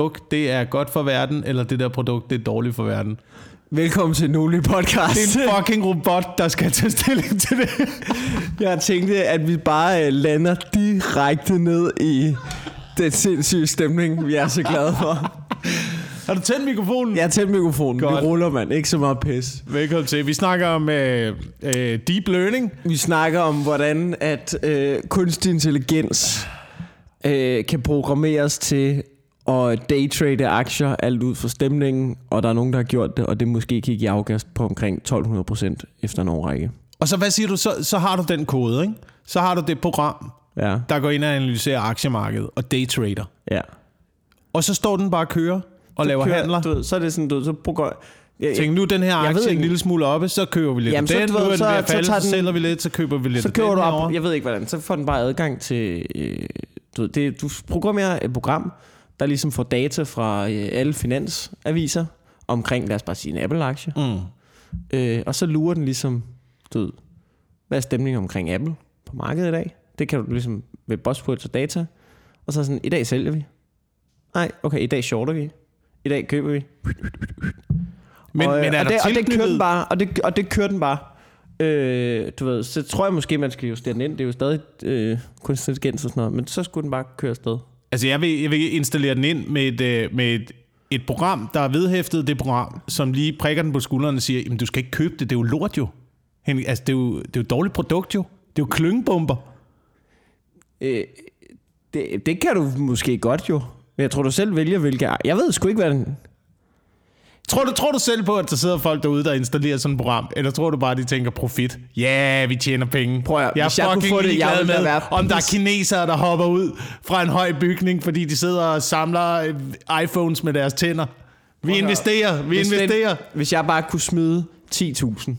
produkt, det er godt for verden, eller det der produkt, det er dårligt for verden. Velkommen til Noli Podcast. Det er en fucking robot, der skal tage stilling til det. Jeg tænkte, at vi bare øh, lander direkte ned i den sindssyge stemning, vi er så glade for. Har du tændt mikrofonen? Jeg har tændt mikrofonen. Godt. Vi ruller, mand. Ikke så meget pis. Velkommen til. Vi snakker om øh, øh, deep learning. Vi snakker om, hvordan at øh, kunstig intelligens øh, kan programmeres til at daytrade aktier alt ud fra stemningen, og der er nogen, der har gjort det, og det måske kigge i afkast på omkring 1200 procent efter en årrække. Og så hvad siger du? Så, så har du den kode, ikke? Så har du det program, Ja, der går ind og analyserer aktiemarkedet og daytrader. ja. Og så står den bare og kører og laver Kører- handler. Du ved, så er det sådan, du ved, så program... Jeg, Tænk, nu er den her ved aktie en ikke. lille smule oppe, så køber vi lidt Jamen, af så den. du Nu ved, er den så- ved at så falde, så, den- sælger vi lidt, så køber vi lidt så køber den du op, jeg ved ikke hvordan, så får den bare adgang til, øh, du, ved, det, du programmerer et program, der ligesom får data fra øh, alle finansaviser omkring, lad os bare sige en Apple-aktie, Mm. øh, og så lurer den ligesom, du ved, hvad er stemningen omkring Apple på markedet i dag? Det kan du ligesom ved Buzzwords og data, og så sådan, i dag sælger vi. Nej, okay, i dag shorter vi. I dag køber vi. Men, og, men er og, der det, og det kører den bare, og det, og det kører den bare. Øh, du ved, så tror jeg måske, man skal justere den ind. Det er jo stadig øh, kunstig intelligens og sådan noget, men så skulle den bare køre afsted. Altså, jeg vil, jeg vil installere den ind med et, øh, med et, et program, der er vedhæftet det program, som lige prikker den på skulderen og siger, jamen, du skal ikke købe det, det er jo lort jo. Henrik, Altså, det er jo, det er jo et dårligt produkt jo. Det er jo klyngebomber. Øh, det, det kan du måske godt jo. Men jeg tror, du selv vælger, hvilke... Jeg ved sgu ikke, hvad den... Tror du, tror du selv på, at der sidder folk derude, der installerer sådan et program? Eller tror du bare, de tænker profit? Ja, yeah, vi tjener penge. Prøv at- jeg er hvis jeg kunne fucking det, jeg ligeglad med, være om der er kinesere, der hopper ud fra en høj bygning, fordi de sidder og samler øh, iPhones med deres tænder. Vi investerer, vi Hvis den- investerer. Hvis jeg bare kunne smide 10.000,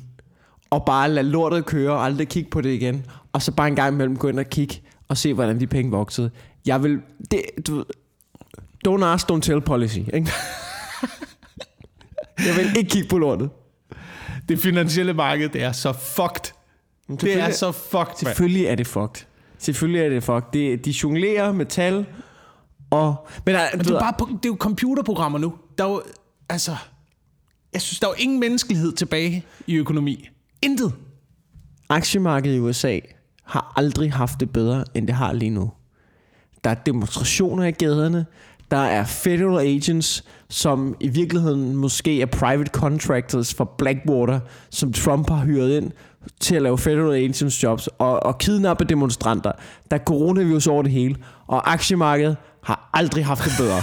og bare lade lortet køre, og aldrig kigge på det igen, og så bare en gang imellem gå ind og kigge, og se, hvordan de penge voksede. Jeg vil... Det, du, don't ask, don't tell policy, ikke? jeg vil ikke kigge på lortet. Det finansielle marked, det er så fucked. Det er så fucked. Selvfølgelig er det fucked. Selvfølgelig er det fucked. Det, de jonglerer med tal, og... Men, der, Men det er, bare, det er jo computerprogrammer nu. Der er jo, altså... Jeg synes, der er jo ingen menneskelighed tilbage i økonomi. Intet. aktiemarkedet i USA har aldrig haft det bedre, end det har lige nu. Der er demonstrationer i gaderne. Der er federal agents, som i virkeligheden måske er private contractors for Blackwater, som Trump har hyret ind til at lave federal agents jobs og, og kidnappe demonstranter. Der er coronavirus over det hele, og aktiemarkedet har aldrig haft det bedre.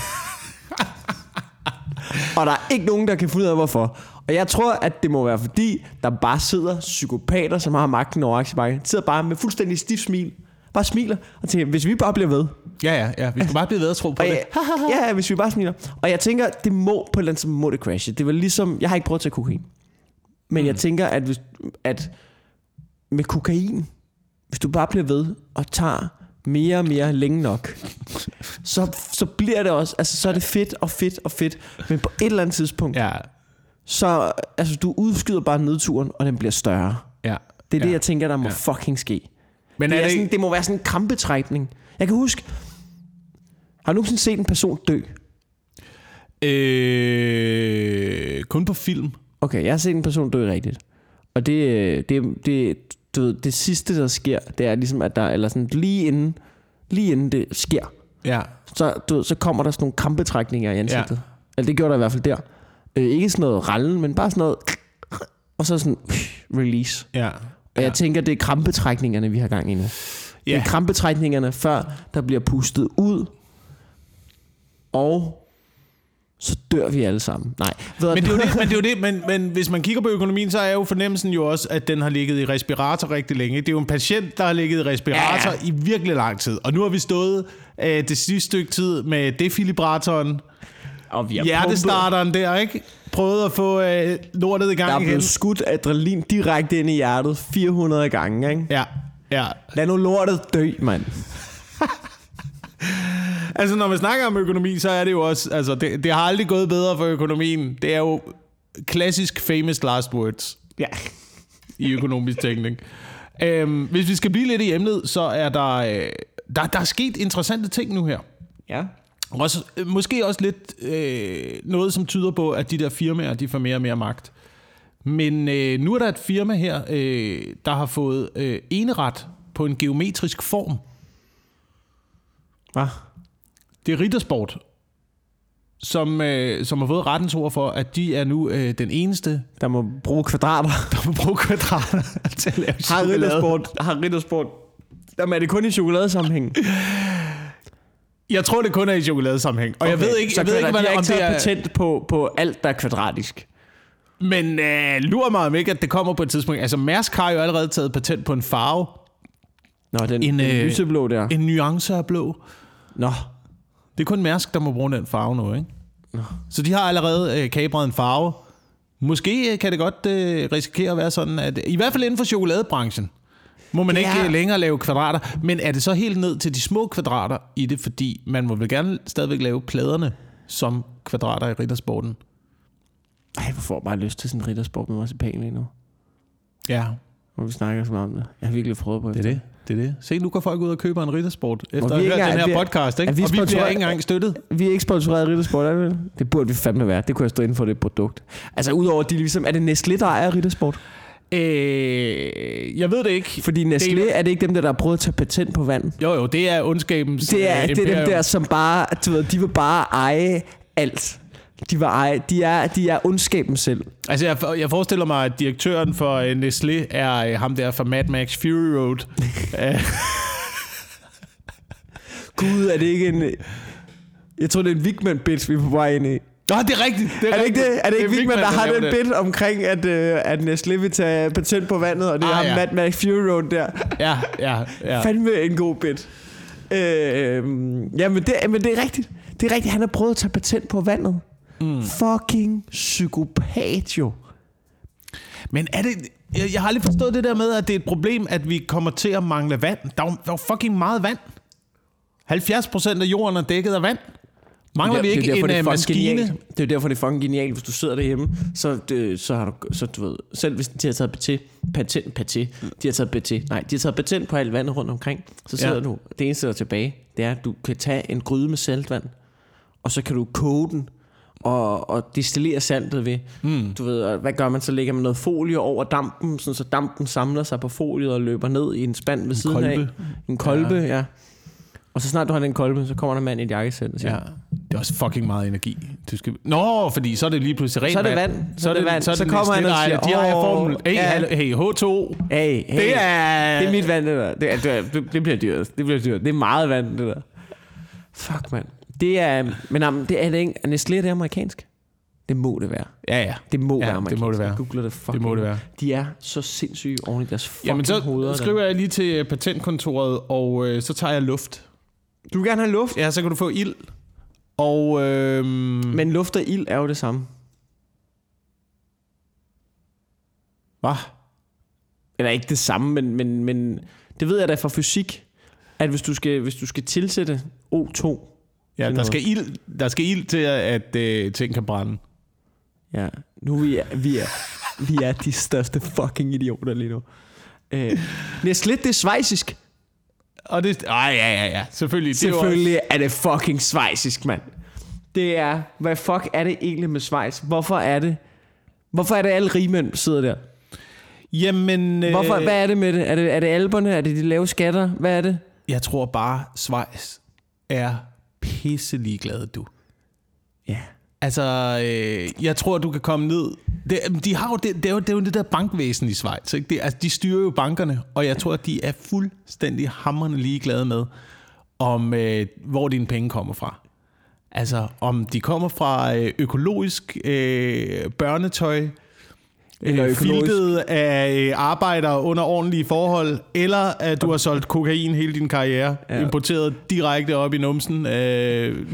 og der er ikke nogen, der kan finde ud af, hvorfor. Og jeg tror, at det må være fordi, der bare sidder psykopater, som har magten over aktiemarkedet. Sidder bare med fuldstændig stift smil. Bare smiler og tænker, hvis vi bare bliver ved. Ja, ja, ja. Vi skal bare blive ved at tro på Og det. ja, ja, hvis vi bare smiler. Og jeg tænker, det må på et eller andet må det crashe. Det var ligesom, jeg har ikke prøvet at tage kokain. Men mm. jeg tænker, at, hvis, at med kokain, hvis du bare bliver ved og tager mere og mere længe nok, så, så bliver det også, altså så er det fedt og fedt og fedt. Men på et eller andet tidspunkt, Ja, så altså, du udskyder bare nedturen, og den bliver større. ja. Det er ja. det, jeg tænker, der må Ja. fucking ske. Men Det, er er det sådan, ikke... det må være sådan en krampetrækning. Jeg kan huske, har du nogensinde set en person dø? Øh, kun på film. Okay, jeg har set en person dø rigtigt. Og det, øh, det, det, du ved, det sidste, der sker, det er ligesom, at der, eller sådan lige inden, lige inden det sker, Ja. så, du ved, så kommer der sådan nogle krampetrækninger i ansigtet. Ja. Eller det gjorde der i hvert fald der. Øh, ikke sådan noget rallen, men bare sådan noget, og så sådan release. Ja. Og ja. jeg tænker, det er krampetrækningerne, vi har gang i nu. Det Ja. er krampetrækningerne, før der bliver pustet ud, og så dør vi alle sammen. Nej, ved Men det er jo det, men, det er jo det men, men hvis man kigger på økonomien, så er jo fornemmelsen jo også, at den har ligget i respirator rigtig længe. Det er jo en patient, der har ligget i respirator ja, i virkelig lang tid. Og nu har vi stået øh, det sidste stykke tid med defibrillatoren, og vi hjertestarteren der, ikke? Prøvet at få øh, lortet i gang Der er igen. blevet skudt adrenalin direkte ind i hjertet 400 gange, ikke? Ja, ja. Lad nu lortet dø, mand. Altså, når man snakker om økonomi, så er det jo også... Altså, det, det har aldrig gået bedre for økonomien. Det er jo klassisk famous last words Ja. i økonomisk tænkning. Øhm, hvis vi skal blive lidt i emnet, så er der, øh, der, der er sket interessante ting nu her. Ja. Også, øh, måske også lidt øh, noget, som tyder på, at de der firmaer, de får mere og mere magt. Men øh, nu er der et firma her, øh, der har fået øh, eneret på en geometrisk form. Hvad? Det er Rittersport, som, øh, som har fået rettens ord for, at de er nu øh, den eneste, Der må bruge kvadrater. der må bruge kvadrater til at lave Har. Rittersport, har Rittersport. Jamen er det kun i chokoladesammenhæng? Jeg tror, det kun er i chokoladesammenhæng. Og okay. jeg ved ikke, jeg ved ikke de hvad, har om det er... patent på, på alt, der er kvadratisk. Men øh, lurer mig om ikke, at det kommer på et tidspunkt. Altså, Mærsk har jo allerede taget patent på en farve. Nå, den, En, øh, lyseblå der. En nuance af blå. Nå, Det er kun Mærsk, der må bruge den farve nu, ikke? Så de har allerede øh, kabret en farve. Måske øh, kan det godt øh, risikere at være sådan, at i hvert fald inden for chokoladebranchen, må man Det ikke er- længere lave kvadrater. Men er det så helt ned til de små kvadrater i det, fordi man må vel gerne stadigvæk lave pladerne som kvadrater i riddersporten? ej, jeg får bare lyst til sådan en Rittersport med marcipan lige nu. Ja, Hvor vi snakker så meget om det. Jeg har virkelig prøvet på det er det. Det er det. Se, nu går folk ud og køber en riddersport, efter at have hørt den her er vi- podcast, ikke? er vi og vi bliver ikke engang støttet. Vi er ikke sponsoreret af Rittersport, er vi? Det burde vi fandme være. Det kunne jeg stå inden for det produkt. Altså udover de ligesom... Er det Nestlé, der ejer Rittersport? Øh, jeg ved det ikke. Fordi Nestlé, er det ikke dem der, der har prøvet at tage patent på vand? Jo, jo, det er ondskabens Det er, øh, det er dem der, som bare... Du ved, de vil bare eje alt. De, vil eje, de, er, de er ondskaben selv. Altså, jeg, jeg forestiller mig, at direktøren for øh, Nestlé er øh, ham der fra Mad Max Fury Road. Gud, er det ikke en... Jeg tror, det er en Wigman bits vi er på vej ind i. Nå, det er rigtigt. Det Er det ikke det? Er det ikke Wigman, der har den det. bit omkring, at, øh, at Nestlé vil tage patent på vandet, og det er Ah, ham ja. Mad Max Fury Road der. Ja, ja, ja. Fandme en god bit. Øh, ja, men det, men det er rigtigt. Det er rigtigt, han har prøvet at tage patent på vandet. Mm. Fucking psykopat jo. Men er det... Jeg, jeg har aldrig forstået det der med, at det er et problem, at vi kommer til at mangle vand. Der er jo, der er jo fucking meget vand. 70 procent af jorden er dækket af vand. Mangler vi Det er ikke derfor, en det er øh, maskine? Genialt. Det er derfor, det er fucking genialt, hvis du sidder derhjemme, så, det, så har du, så du ved, selv hvis de har taget patent, patent, patent, de har taget patent, nej, de har taget patent på alt vandet rundt omkring, så sidder Ja. du, det eneste der er tilbage, det er, at du kan tage en gryde med saltvand, og så kan du koge den, og, og destillere saltet ved. Mm. Du ved, og hvad gør man? Så lægger man noget folie over dampen, sådan, så dampen samler sig på foliet og løber ned i en spand ved siden kolbe. af. En kolbe, ja. ja. Og så snart du har den kolbe, så kommer der en mand i et jakkesæt og siger, Ja, det er også fucking meget energi. Du skal... Nå, fordi så er det lige pludselig rent Så er det vand. Så er det, vand. Så, er Så det kommer han og siger, de har "Åh, formel. Hey, ja." hey, H2. Hey, hey, Det er... det er mit vand, det der. Det, er, det, det, det bliver dyrt. Det bliver dyrt. Det er meget vand, det der. Fuck, mand. Det er, men jamen, det er det ikke. Er Nestlé det er amerikansk? Det må det være. Ja, ja. Det må Ja, være det amerikansk. må det være. Jeg googler det fucking. Det må det være. De er så sindssyge oven i deres fucking Jamen, så hoveder. der. skriver jeg lige til patentkontoret, og øh, så tager jeg luft. Du vil gerne have luft. Ja, så kan du få ild. Og... Øh, Men luft og ild er jo det samme. Hvad? Eller ikke det samme, men, men, men det ved jeg da fra fysik, at hvis du skal, hvis du skal tilsætte O2, Ja, der skal, ild, der skal ild til, at, øh, ting kan brænde. Ja, nu vi er, vi er, vi er de største fucking idioter lige nu. Øh, Nestlé, det er svejsisk. Og det... Ej, ja, ja, ja. Selvfølgelig. Det er Selvfølgelig er det fucking svejsisk, mand. Det er, hvad fuck er det egentlig med Schweiz? Hvorfor er det, hvorfor er det alle rigmænd sidder der? Jamen... Øh, Hvorfor, hvad er det med det? Er det, er det alberne? Er det de lave skatter? Hvad er det? Jeg tror bare, Schweiz er pisse ligeglade, du. Ja. Altså, øh, jeg tror, du kan komme ned... Det, de har jo det, det, er jo, det er jo det der bankvæsen i Schweiz. Ikke? Det, altså, de styrer jo bankerne, og jeg tror, at de er fuldstændig hammerende ligeglade med, om øh, hvor dine penge kommer fra. Altså, om de kommer fra øh, økologisk øh, børnetøj, Eller øh, økologisk- filtet af øh, arbejdere under ordentlige forhold, eller at du har solgt kokain hele din karriere, ja. Importeret direkte op i numsen. Øh,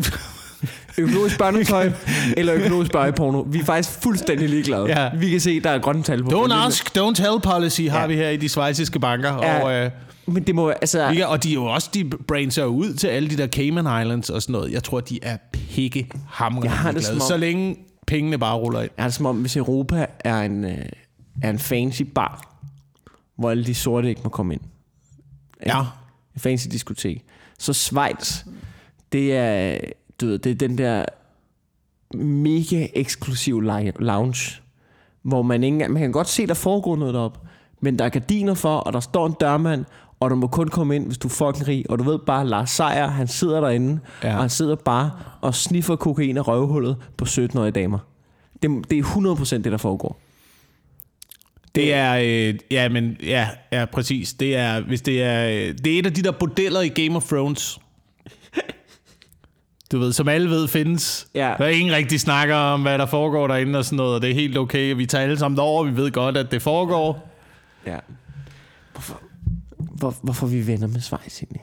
Økologisk børnetøj eller økologisk børneporno. Vi er faktisk fuldstændig ligeglade. Ja. Vi kan se, der er grønne tal på. Don't ask, don't tell policy har Ja. vi her i de svejsiske banker. Ja. Og, øh, Men det må altså... kan- og de er jo også, de brainser ud til alle de der Cayman Islands og sådan noget. Jeg tror, de er pikke hamrende om- så længe pengene bare ruller ind. Jeg har det som om, hvis Europa er en, øh, er en fancy bar, hvor alle de sorte ikke må komme ind. Ja. En fancy diskotek. Så Schweiz, det er... du ved, det er den der mega eksklusiv lounge, hvor man ikke man kan godt se, der foregår noget deroppe, men der er gardiner for, og der står en dørmand, og du må kun komme ind, hvis du er fucking rig, og du ved bare, Lars Seier, han sidder derinde, Ja. ja. og han sidder bare og sniffer kokain af røvhullet på 17-årige damer. Det, det er 100% det, der foregår. Det er, øh, ja, men, ja, ja, præcis. Det er, hvis det er, øh, det er et af de der bordeller i Game of Thrones. Du ved, som alle ved findes. Ja. Der er ingen rigtig snakker om, hvad der foregår derinde og sådan noget, og det er helt okay. Vi tager alle sammen derover, vi ved godt, at det foregår. Ja. Hvorfor, hvor, hvorfor vi venner med Schweiz egentlig?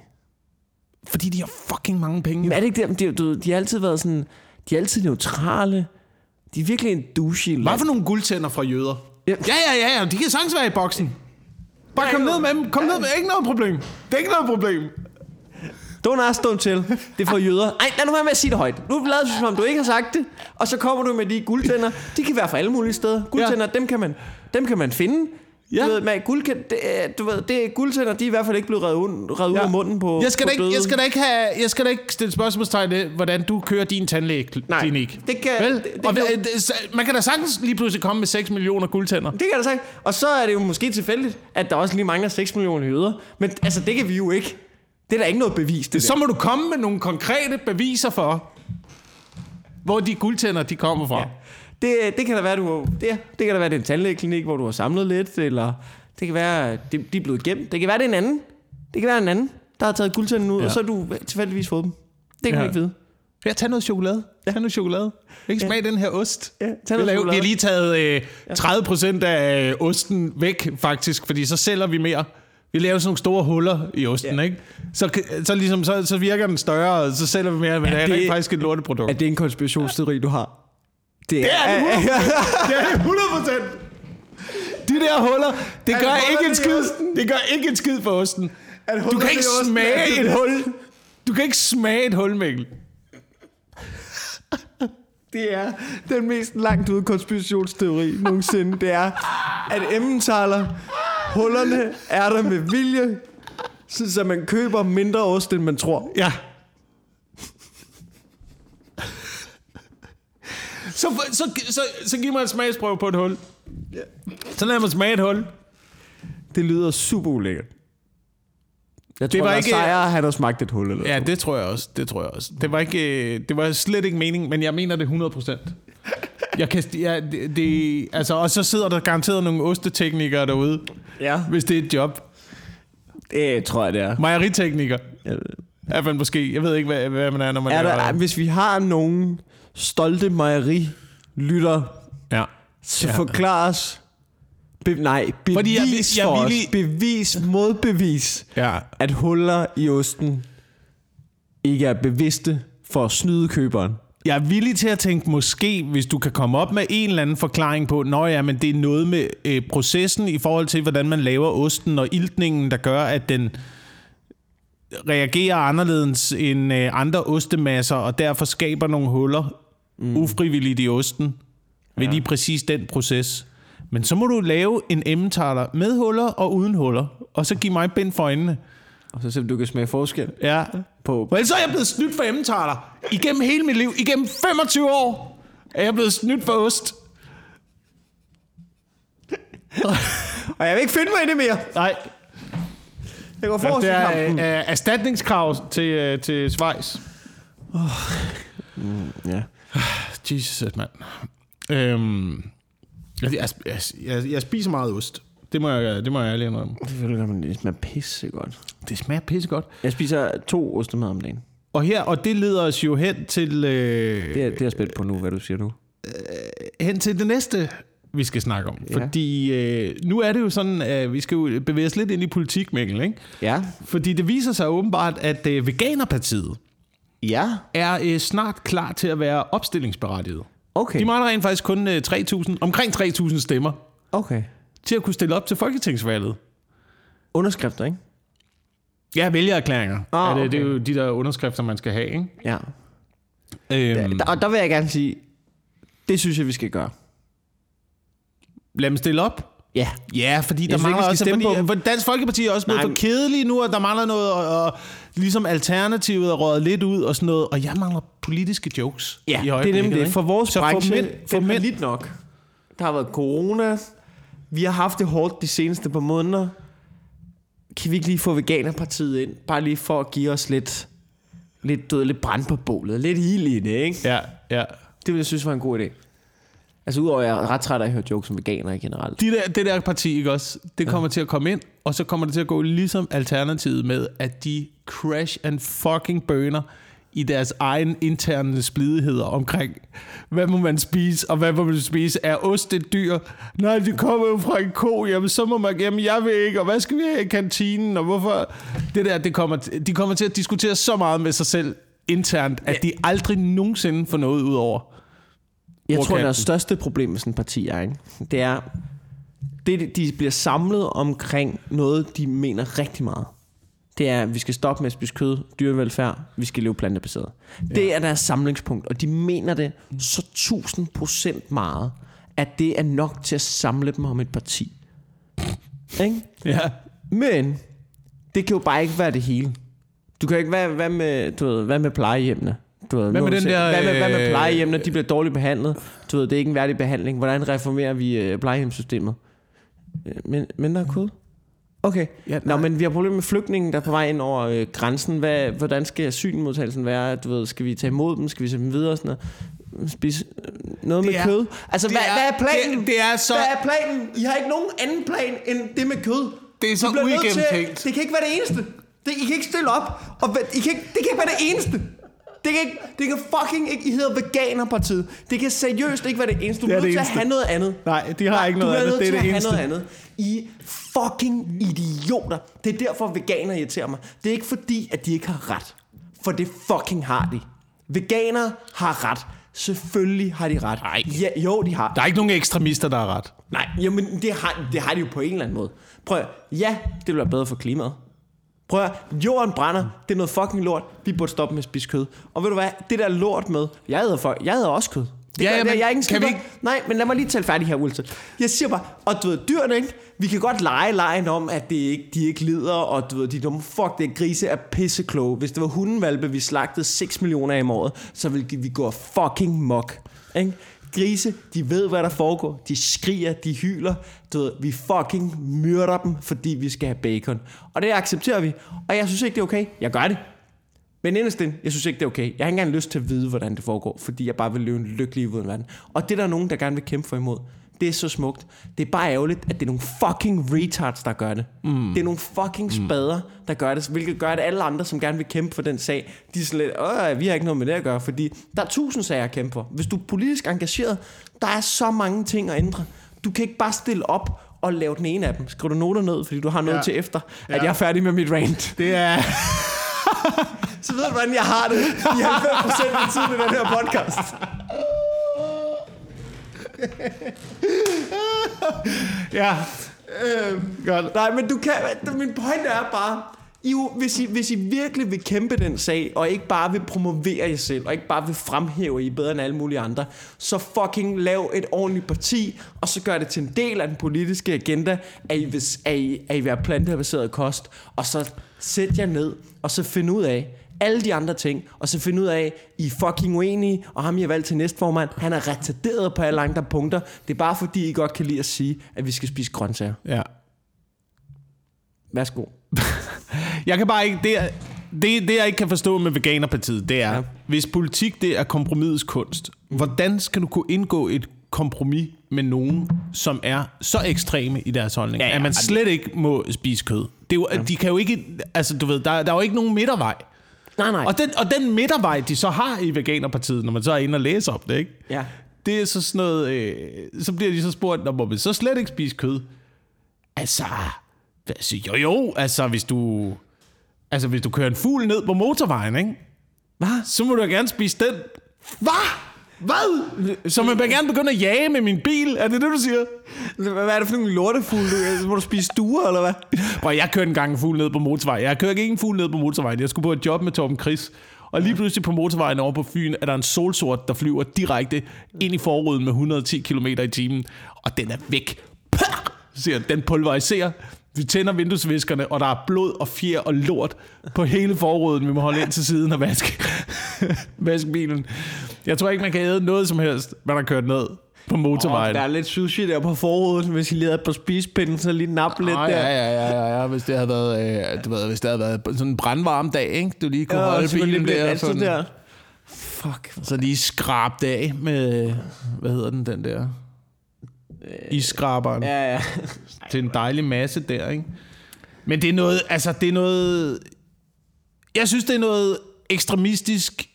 Fordi de har fucking mange penge. Men er det ikke det? De, du, ved, de har altid været sådan... De er altid neutrale. De er virkelig en douche Hvad for nogle guldtænder fra jøder? Ja. Ja, ja, ja, ja. De kan sagtens være i boksen. Bare Ja, kom ned med dem. Kom ned med. Ikke noget problem. Det er ikke noget problem. Don't ask, don't tell. Det er for jøder. Ej, lad nu være med at sige det højt. Nu lader du som om du ikke har sagt det. Og så kommer du med de guldtænder. De kan være fra alle mulige steder. Guldtænder, ja. dem, kan man, dem kan man finde. Ja. Du ved, med guld, det, er- du ved, det er guldtænder, de er i hvert fald ikke blevet revet, ud, ja. ud af munden på Jeg skal, på da ikke, jeg, døde. skal da ikke have, jeg skal da ikke stille spørgsmålstegn ved, hvordan du kører din tandlægeklinik. det kan- Vel? det- det og, øh, det- så- man kan da sagtens lige pludselig komme med 6 millioner guldtænder. Det kan jeg da sagt. Og så er det jo måske tilfældigt, at der også lige mangler 6 millioner jøder. Men altså, det kan vi jo ikke. Det er der ikke noget bevis, det, Så må du komme med nogle konkrete beviser for, hvor de guldtænder de kommer fra. Ja. Det, det kan da være, du det, det kan da være, det er en tandlægeklinik, hvor du har samlet lidt, eller det kan være, det, de er blevet gemt. Det kan være, det er en anden. Det kan være en anden, der har taget guldtænden ud, Ja. ja. og så har du tilfældigvis fået dem. Det kan Ja. ja. ikke vide. Ja, tag noget chokolade. Tag noget chokolade. Ikke smag den her ost. Ja, tag Vi, noget laver, vi chokolade. har lige taget øh, 30 procent af øh, osten væk, faktisk, fordi så sælger vi mere. Vi laver sådan nogle store huller i osten, Ja. ikke? Så, så, ligesom, så, så virker den større, og så sælger vi mere, men ja, det er det- rent faktisk et lorteprodukt. Er det en konspirationsteori, du har? Det Det er det 100 Det er det 100 procent. De der huller, det Er gør det ikke en skid. Det gør ikke en skid for osten. Er det Du kan ikke osten? Er smage et hul. Du kan ikke smage et hul, Mikkel. Det er den mest langt ude konspirationsteori nogensinde. Det er, at Emmentaler, hullerne er der med vilje, så man køber mindre ost, end man tror. Ja. Så, så, så, så giv mig en smagsprøve på et hul. Så lad mig smage et hul. Det lyder super ulækkert. Jeg Det tror, var var ikke-. Sejr, han har smagt et hul eller Ja, to. det tror jeg også. Det tror jeg også. Det var ikke, det var slet ikke meningen, men jeg mener det 100 procent. Jeg kan, ja, det, det, altså, og så sidder der garanteret nogle osteteknikere derude, Ja, hvis det er et job. det tror jeg, det er. Mejeritekniker. Er Er man måske. Jeg ved ikke, hvad, hvad man er, når man der, laver ej, hvis vi har nogen stolte mejeri-lytter, Ja. så Ja. forklar os. Be, nej, bevis Fordi jeg- jeg, jeg for os. Bevis, modbevis, Ja. at huller i osten ikke er bevidste for at snyde køberen. Jeg er villig til at tænke, måske, hvis du kan komme op med en eller anden forklaring på, nå ja, men det er noget med øh, processen i forhold til, hvordan man laver osten og iltningen, der gør, at den reagerer anderledes end øh, andre ostemasser, og derfor skaber nogle huller mm. ufrivilligt i osten ved Ja. lige præcis den proces. Men så må du lave en emmentaler med huller og uden huller, og så give mig bind for øjnene. Og så om du kan smage forskel Ja. på... Ellers så er jeg blevet snydt for emmentaler. Igennem hele mit liv, igennem 25 år, er jeg blevet snydt for ost. Og jeg vil ikke finde mig i det mere. Nej, Jeg går forrest det i er kampen. øh, erstatningskrav til, øh, til Schweiz. Ja. Jesus, mand. Øhm, jeg, jeg, jeg, jeg spiser meget ost. Det må jeg, det må jeg ærligt indrømme. Selvfølgelig gør man det. Det smager pisse godt. Det smager pissegodt. Jeg spiser to ostemad om dagen. Og her, og det leder os jo hen til, øh, Det er, det er spændt på nu, hvad du siger nu. hen til det næste, vi skal snakke om. Ja. Fordi øh, nu er det jo sådan, at vi skal jo bevæge os lidt ind i politik, Mikkel, ikke? Ja. Fordi det viser sig åbenbart, at øh, Veganerpartiet Ja. er øh, snart klar til at være opstillingsberettiget. Okay. De mangler rent faktisk kun øh, 3.000, omkring 3.000 stemmer Okay. Til at kunne stille op til folketingsvalget. Underskrifter, ikke? Ja, vælgererklæringer. Ah, er det, det er okay. jo de der underskrifter, man skal have, ikke? Ja. Øhm, Der, og der vil jeg gerne sige, det synes jeg, vi skal gøre. lad dem stille op. Ja. Ja, fordi der synes ikke, mangler også... stemme Fordi, på for Dansk Folkeparti er også blevet for kedelige nu, og der mangler noget... Og, og ligesom alternativet er røget lidt ud og sådan noget, og jeg mangler politiske jokes Ja, i det er nemlig det. For vores Så branche, mænd, for den er mænd, lidt nok. Der har været corona. Vi har haft det hårdt de seneste par måneder. Kan vi ikke lige få Veganerpartiet ind? Bare lige for at give os lidt, lidt, død, lidt brand på bålet. Lidt ild i det, ikke? Ja, ja. Det ville jeg synes var en god idé. Altså udover at jeg er ret træt af at høre jokes om veganere generelt. De der, det der parti, ikke også, det kommer til at komme ind, og så kommer det til at gå ligesom alternativet med, at de crash and fucking burner i deres egen interne splidigheder omkring, hvad må man spise, og hvad må man spise. Er ost et dyr? Nej, det kommer jo fra en ko. Jamen, så må man, jamen, jeg ved ikke, og hvad skal vi have i kantinen, og hvorfor? Det der, det kommer, de kommer til at diskutere så meget med sig selv internt, at de aldrig nogensinde får noget ud over. Jeg tror, det den? største problem med sådan et parti er, ikke? det er, det, de bliver samlet omkring noget, de mener rigtig meget. Det er, at vi skal stoppe med at spise kød, dyrevelfærd, vi skal leve plantebaseret. Ja. Det er deres samlingspunkt, og de mener det så tusind procent meget, at det er nok til at samle dem om et parti. Ikke? Ja. Men det kan jo bare ikke være det hele. Du kan ikke, hvad, hvad, med, du ved, hvad med plejehjemmene? Du ved, Hvad med den der, Hvad med, hvad med øh, plejehjemmene? De bliver dårligt behandlet. Du ved, det er ikke en værdig behandling. Hvordan reformerer vi øh, plejehjemssystemet? Øh, Men, mindre kød? Okay. Ja, Nå, men vi har problemer med flygtningen, der er på vej ind over øh, grænsen. Hvad, hvordan skal asylmodtagelsen være? Du ved, skal vi tage imod dem? Skal vi sætte dem videre? Sådan noget? Spise øh, noget Det med er- kød? Altså, hvad, er- hvad er planen? det- det er så- Hvad er planen? I har ikke nogen anden plan end det med kød. Det er så uigennemtænkt. Det kan ikke være det eneste. Det, I kan ikke stille op. Og, I kan ikke, det kan ikke være det eneste. Det kan, ikke, det kan fucking ikke... I hedder Veganerpartiet. Det kan seriøst ikke være det eneste. Du Det er bliver nødt det til at eneste. have noget andet. Nej, de har ikke noget andet. bliver Det er nødt til det at have eneste. noget andet. I fucking idioter. Det er derfor, veganer irriterer mig. Det er ikke fordi, at de ikke har ret. For det fucking har de. Veganere har ret. Selvfølgelig har de ret. Nej. Ja, jo, de har. Der er ikke nogen ekstremister, der har ret. Nej, jamen det har, det har de jo på en eller anden måde. Prøv at, ja, det være bedre for klimaet. Prøv at, jorden brænder, det er noget fucking lort. Vi burde stoppe med at spise kød. Og ved du hvad, det der lort med, jeg æder, for, jeg æder også kød. Det Ja, ja, men jeg er ikke kan vi ikke- Nej, men lad mig lige tale færdig her, Wilson. Jeg siger bare, og du ved, dyrene, ikke? Vi kan godt lege lejen om, at det ikke, de ikke lider, og du ved, de dumme. Fuck, det er grise er pissekloge. Hvis det var hundenvalpe, vi slagtede 6 millioner af om året, så ville vi gå fucking mok. Ikke? Grise, de ved, hvad der foregår. De skriger, de hyler. Du ved, vi fucking myrder dem, fordi vi skal have bacon. Og det accepterer vi. Og jeg synes ikke, det er okay. Jeg gør det. Men inderst jeg synes ikke, det er okay. Jeg har ikke engang lyst til at vide, hvordan det foregår, fordi jeg bare vil leve en lykkelig uden verden. Og det der er der nogen, der gerne vil kæmpe for imod. Det er så smukt. Det er bare ærgerligt, at det er nogle fucking retards, der gør det. Mm. Det er nogle fucking spader, der gør det, hvilket gør, at alle andre, som gerne vil kæmpe for den sag, de er sådan lidt, Åh, vi har ikke noget med det at gøre, fordi der er tusind sager at kæmpe for. Hvis du er politisk engageret, der er så mange ting at ændre. Du kan ikke bare stille op og lave den ene af dem. Skriv du noter ned, fordi du har noget ja. til efter, at Ja. jeg er færdig med mit rant. Det er... Så ved du, hvordan jeg har det i 90% af tiden i den her podcast. Ja. Øh, godt. Nej, men du kan... Min pointe er bare... I, jo- hvis, I, hvis I virkelig vil kæmpe den sag, og ikke bare vil promovere jer selv, og ikke bare vil fremhæve, at I er bedre end alle mulige andre, så fucking lav et ordentligt parti, og så gør det til en del af den politiske agenda, at I vil, at I, at I vil have plantebaseret kost, og så sæt jer ned, og så find ud af, alle de andre ting, og så finde ud af, I er fucking uenige, og ham har valgt til næstformand, han er retarderet på alle andre punkter. Det er bare fordi, I godt kan lide at sige, at vi skal spise grøntsager. Ja. Værsgo. Jeg kan bare ikke... Det, er, det, det, jeg ikke kan forstå med Veganerpartiet, det er, ja. Hvis politik det er kompromisets kunst, hvordan skal du kunne indgå et kompromis med nogen, som er så ekstreme i deres holdning, ja, Ja, at man slet ikke må spise kød. Det er jo, ja. De kan jo ikke... Altså, du ved, der, der er jo ikke nogen midtervej. Nej, nej. Og den, og den midtervej, de så har i Veganerpartiet, når man så er inde og læser om det, ikke? Ja. Det er så sådan noget... Øh, så bliver de så spurgt, når må man så slet ikke spise kød? Altså, altså, jo jo, altså hvis du... Altså hvis du kører en fugl ned på motorvejen, ikke? Hvad? Så må du gerne spise den. Hvad? Hvad? Så man vil gerne begynde at jage med min bil? Er det det, du siger? Hvad er det for nogle lortefugle? Du, må du spise stuer, eller hvad? Prøv, jeg kørte engang en fugl ned på motorvejen. Jeg kørte ikke en fugl ned på motorvejen. Jeg skulle på et job med Torben Chris. Og lige pludselig på motorvejen over på Fyn, er der en solsort, der flyver direkte ind i forruden med 110 km i timen. Og den er væk. Pah! Siger, den pulveriserer Vi tænder vinduesviskerne, og der er blod og fjer og lort på hele forruden. Vi må holde ind til siden og vaske, vaske bilen. Jeg tror ikke, man kan æde noget som helst, man har kørt ned på motorvejen. der er lidt sushi der på forruden, hvis I lige havde et par spispinde, så lige nappe lidt Ah, der. ja, ja, ja, ja, ja, hvis det havde været, øh, du ved, hvis det havde været sådan en brandvarm dag, ikke? Du lige kunne ja, holde bilen der, sådan, der. Fuck. så lige skrabt af med, hvad hedder den, den der? Isskraberen. Ja. Ja, ja. Til en dejlig masse der, ikke? Men det er noget, altså det er noget, jeg synes det er noget ekstremistisk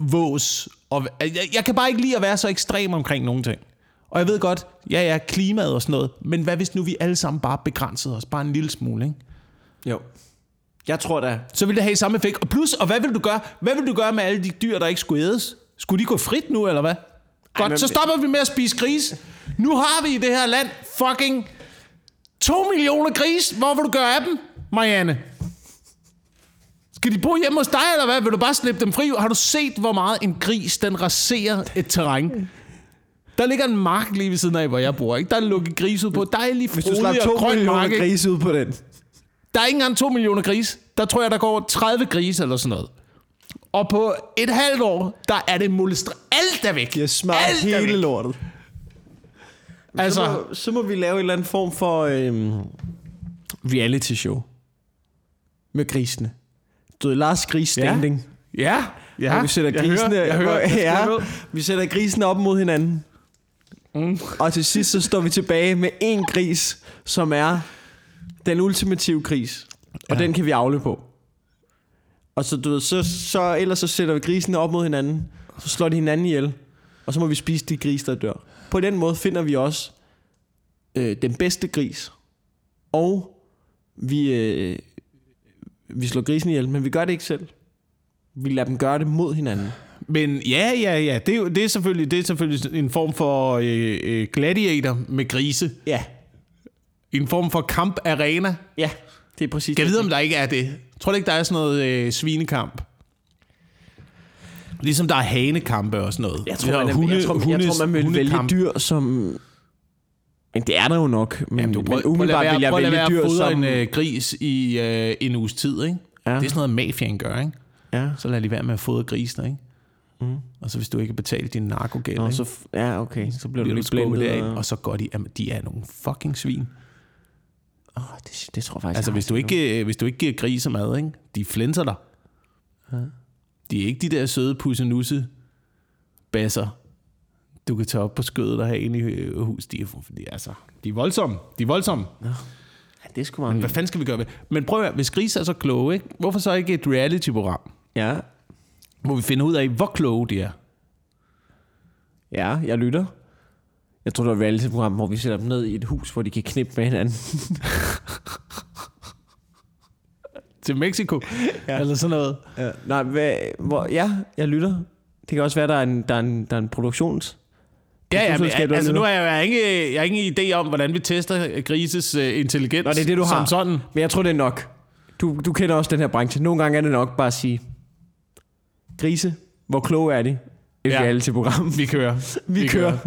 vås. Og jeg, jeg kan bare ikke lide at være så ekstrem omkring nogle ting. Og jeg ved godt, ja ja, klimaet og sådan noget, men hvad hvis nu vi alle sammen bare begrænsede os, bare en lille smule, ikke? Jo. Jeg tror da, så vil det have samme effekt. Og plus, og hvad vil du gøre? Hvad vil du gøre med alle de dyr, der ikke skulle ædes? Skulle de gå frit nu, eller hvad? Godt, men- så stopper vi med at spise gris. Nu har vi i det her land fucking 2 millioner gris. Hvor vil du gøre af dem, Marianne? Skal de bo hjemme hos dig, eller hvad? Vil du bare slippe dem fri? Har du set, hvor meget en gris, den raserer et terræn? Der ligger en mark lige ved siden af, hvor jeg bor. Ikke? Der er lukket gris ud på. Dejlig, hvis du slap to grøn millioner mark. ikke? grise ud på den. Der er ikke engang 2 millioner gris. Der tror jeg, der går 30 grise eller sådan noget. Og på et halvt år, der er det molestre. Alt er væk. Har smagt Alt er hele væk. lortet. Altså, Så må, så må vi lave en eller anden form for øhm, reality show. Med grisene. Du ved, Lars Gris standing. ja. Ja, Ja, vi sætter jeg grisene, hører, jeg hører, jeg ja, vi sætter grisene op mod hinanden. Mm. Og til sidst så står vi tilbage med en gris, som er den ultimative gris. Og Ja. den kan vi afle på. Og så, du ved, så, så, ellers så sætter vi grisene op mod hinanden, så slår de hinanden ihjel, og så må vi spise de gris, der dør. På den måde finder vi også øh, den bedste gris. Og vi, øh, vi slår grisen ihjel, men vi gør det ikke selv. Vi lader dem gøre det mod hinanden. Men ja, ja, ja. Det er, jo- det er, selvfølgelig, det er selvfølgelig en form for øh, øh, gladiator med grise. Ja, En form for kampaarena. ja, det er præcis Kan jeg vide, om der ikke er det? Tror du ikke, der er sådan noget øh, svinekamp? Ligesom der er hanekampe og sådan noget. Jeg tror, man, hunde- jeg, tror, jeg hundes- tror, man vil vælge hundekamp. dyr, som... Men det er der jo nok. Men, Jamen, du prøv, men prøv, umiddelbart være, vil jeg prøv vælge dyr, som... en øh, gris i øh, en uges tid, ikke? Ja. Det er sådan noget, mafiaen gør, ikke? Ja, Så lad lige være med at fodre grisene, ikke? Mm. Og så hvis du ikke betaler din narkogæld, Nå, så, ja, okay. Så bliver du bliver du lige skubbet af, og- og så går de, jamen, de er nogle fucking svin. Åh, det, det tror jeg faktisk, Altså, jeg hvis du, ikke, øh, hvis du ikke giver griser mad, ikke? de flænser dig. De er ikke de der søde pussenusse basser, du kan tage op på skødet og have inde i øh, hus. De er, de er, altså, de er voldsomme. De er voldsomme. noget. Ja, det er sgu meget Hvad fanden skal vi gøre ved? Men prøv at høre, hvis grise er så kloge, ikke? hvorfor så ikke et reality-program, Ja, hvor vi finder ud af, hvor kloge de er? ja, jeg lytter. Jeg tror, det var et reality-program, hvor vi sætter dem ned i et hus, hvor de kan knippe med hinanden. Til Mexico? ja. Eller sådan noget. Ja. Nej, hvad, hvor, ja, jeg lytter. Det kan også være, der er en, der er en, der er en produktions... Ja, ja, men, altså nu har jeg, ikke, jeg har ingen idé om, hvordan vi tester grises uh, intelligens Nå, det er det, du som har. sådan. Men jeg tror, det er nok. Du, du kender også den her branche. Nogle gange er det nok bare at sige, grise, hvor kloge er de? Et Ja. reality-program. Vi kører. Vi, vi kører.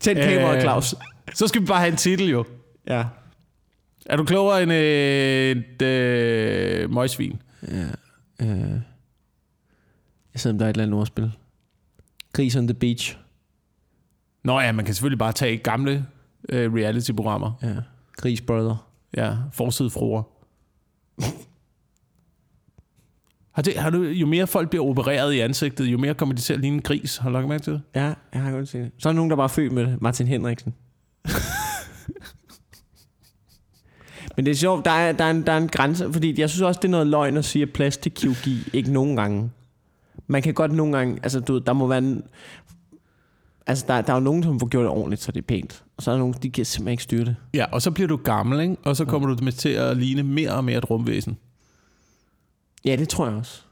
Tænd kameraet, Øh, Claus. Så skal vi bare have en titel jo. Ja. Er du klogere end øh, et øh, møgsvin? ja. Øh. Jeg sidder om der er et eller andet ordspil. Gris on the beach. Nå ja, man kan selvfølgelig bare tage gamle øh, reality-programmer. Ja. Gris brother. Ja, forsidefruer. Har det, har du, jo mere folk bliver opereret i ansigtet, jo mere kommer de til at ligne en gris. Har du lagt mærke til det? Ja, jeg har godt set det. Så er der nogen, der bare er født med det. Martin Henriksen. Men det er sjovt, der er, der, er en, der er en grænse, fordi jeg synes også, det er noget løgn at sige, at plastikkirurgi ikke nogen gange. Man kan godt nogle gange, altså du ved, der må være en, altså der, der er jo nogen, som får gjort det ordentligt, så det er pænt. Og så er der nogen, de kan simpelthen ikke styre det. Ja, og så bliver du gammel, ikke? og så kommer du med til at ligne mere og mere et rumvæsen. Ja, det tror jeg også.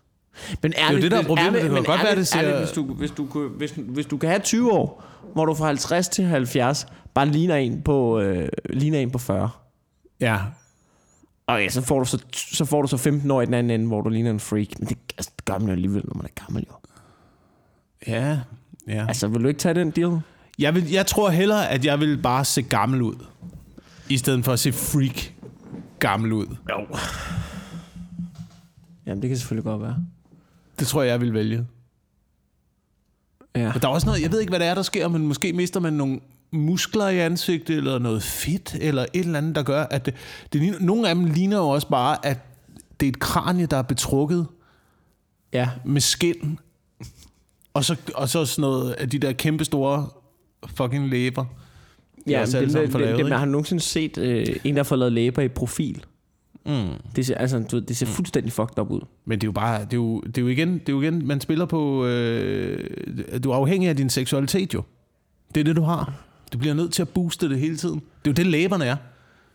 Men jo det, der er problemet. Det kan godt være, ærligt- det ser- ærligt, hvis, du, hvis, du, hvis, hvis du kan have 20 år, hvor du fra 50 til 70 bare ligner en på, øh, ligner en på 40. Ja, Okay, så får du så, så, får du så 15 år i den anden ende, hvor du ligner en freak. Men det, altså, det gør man jo alligevel, når man er gammel jo. ja, ja. Altså, vil du ikke tage den deal? Jeg, vil, jeg tror hellere, at jeg vil bare se gammel ud, i stedet for at se freak gammel ud. Jo. Jamen, det kan selvfølgelig godt være. Det tror jeg, jeg vil vælge. Ja. Og der er også noget, jeg ved ikke, hvad det er, der sker, men måske mister man nogle muskler i ansigtet, eller noget fedt, eller et eller andet, der gør, at det, det, ligner- nogle af dem ligner jo også bare, at det er et kranie, der er betrukket Ja. med skin, og så, og så sådan noget af de der kæmpe store fucking læber. Ja, men det, får det, lavet, det, ikke? har du nogensinde set øh, en, der har fået lavet læber i profil? Mm. Det ser, altså, du, det ser fuldstændig fucked up ud. Men det er jo bare, det er jo, det er jo igen, det er jo igen, man spiller på, øh, du er afhængig af din seksualitet jo. Det er det, du har. Du bliver nødt til at booste det hele tiden. Det er jo det, læberne er.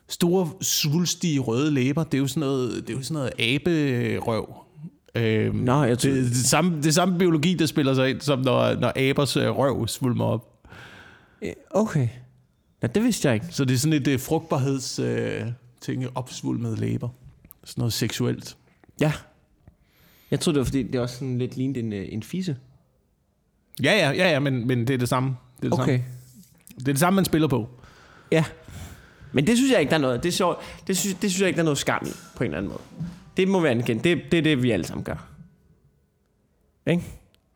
Store, svulstige, røde læber, det er jo sådan noget, det er jo sådan noget aberøv. Øh, Nå, jeg tror, det, det, samme, det samme biologi, der spiller sig ind, som når, når abers øh, røv svulmer op. Okay. Ja, det vidste jeg ikke. Så det er sådan et øh, frugtbarheds øh, ting, opsvulmede læber. Sådan noget seksuelt. Ja. Jeg troede, det var fordi, det også sådan lidt lignede en, øh, en fisse. Ja, ja, ja, ja men, men det er det samme. Det er det, Okay. samme. det, er det samme, man spiller på. Ja. Men det synes jeg ikke, der er noget. Det, sjovt. det, synes, det synes jeg ikke, der er noget skam i, på en eller anden måde. Det må være anerkendt. Det, det er det, vi alle sammen gør. Ikke?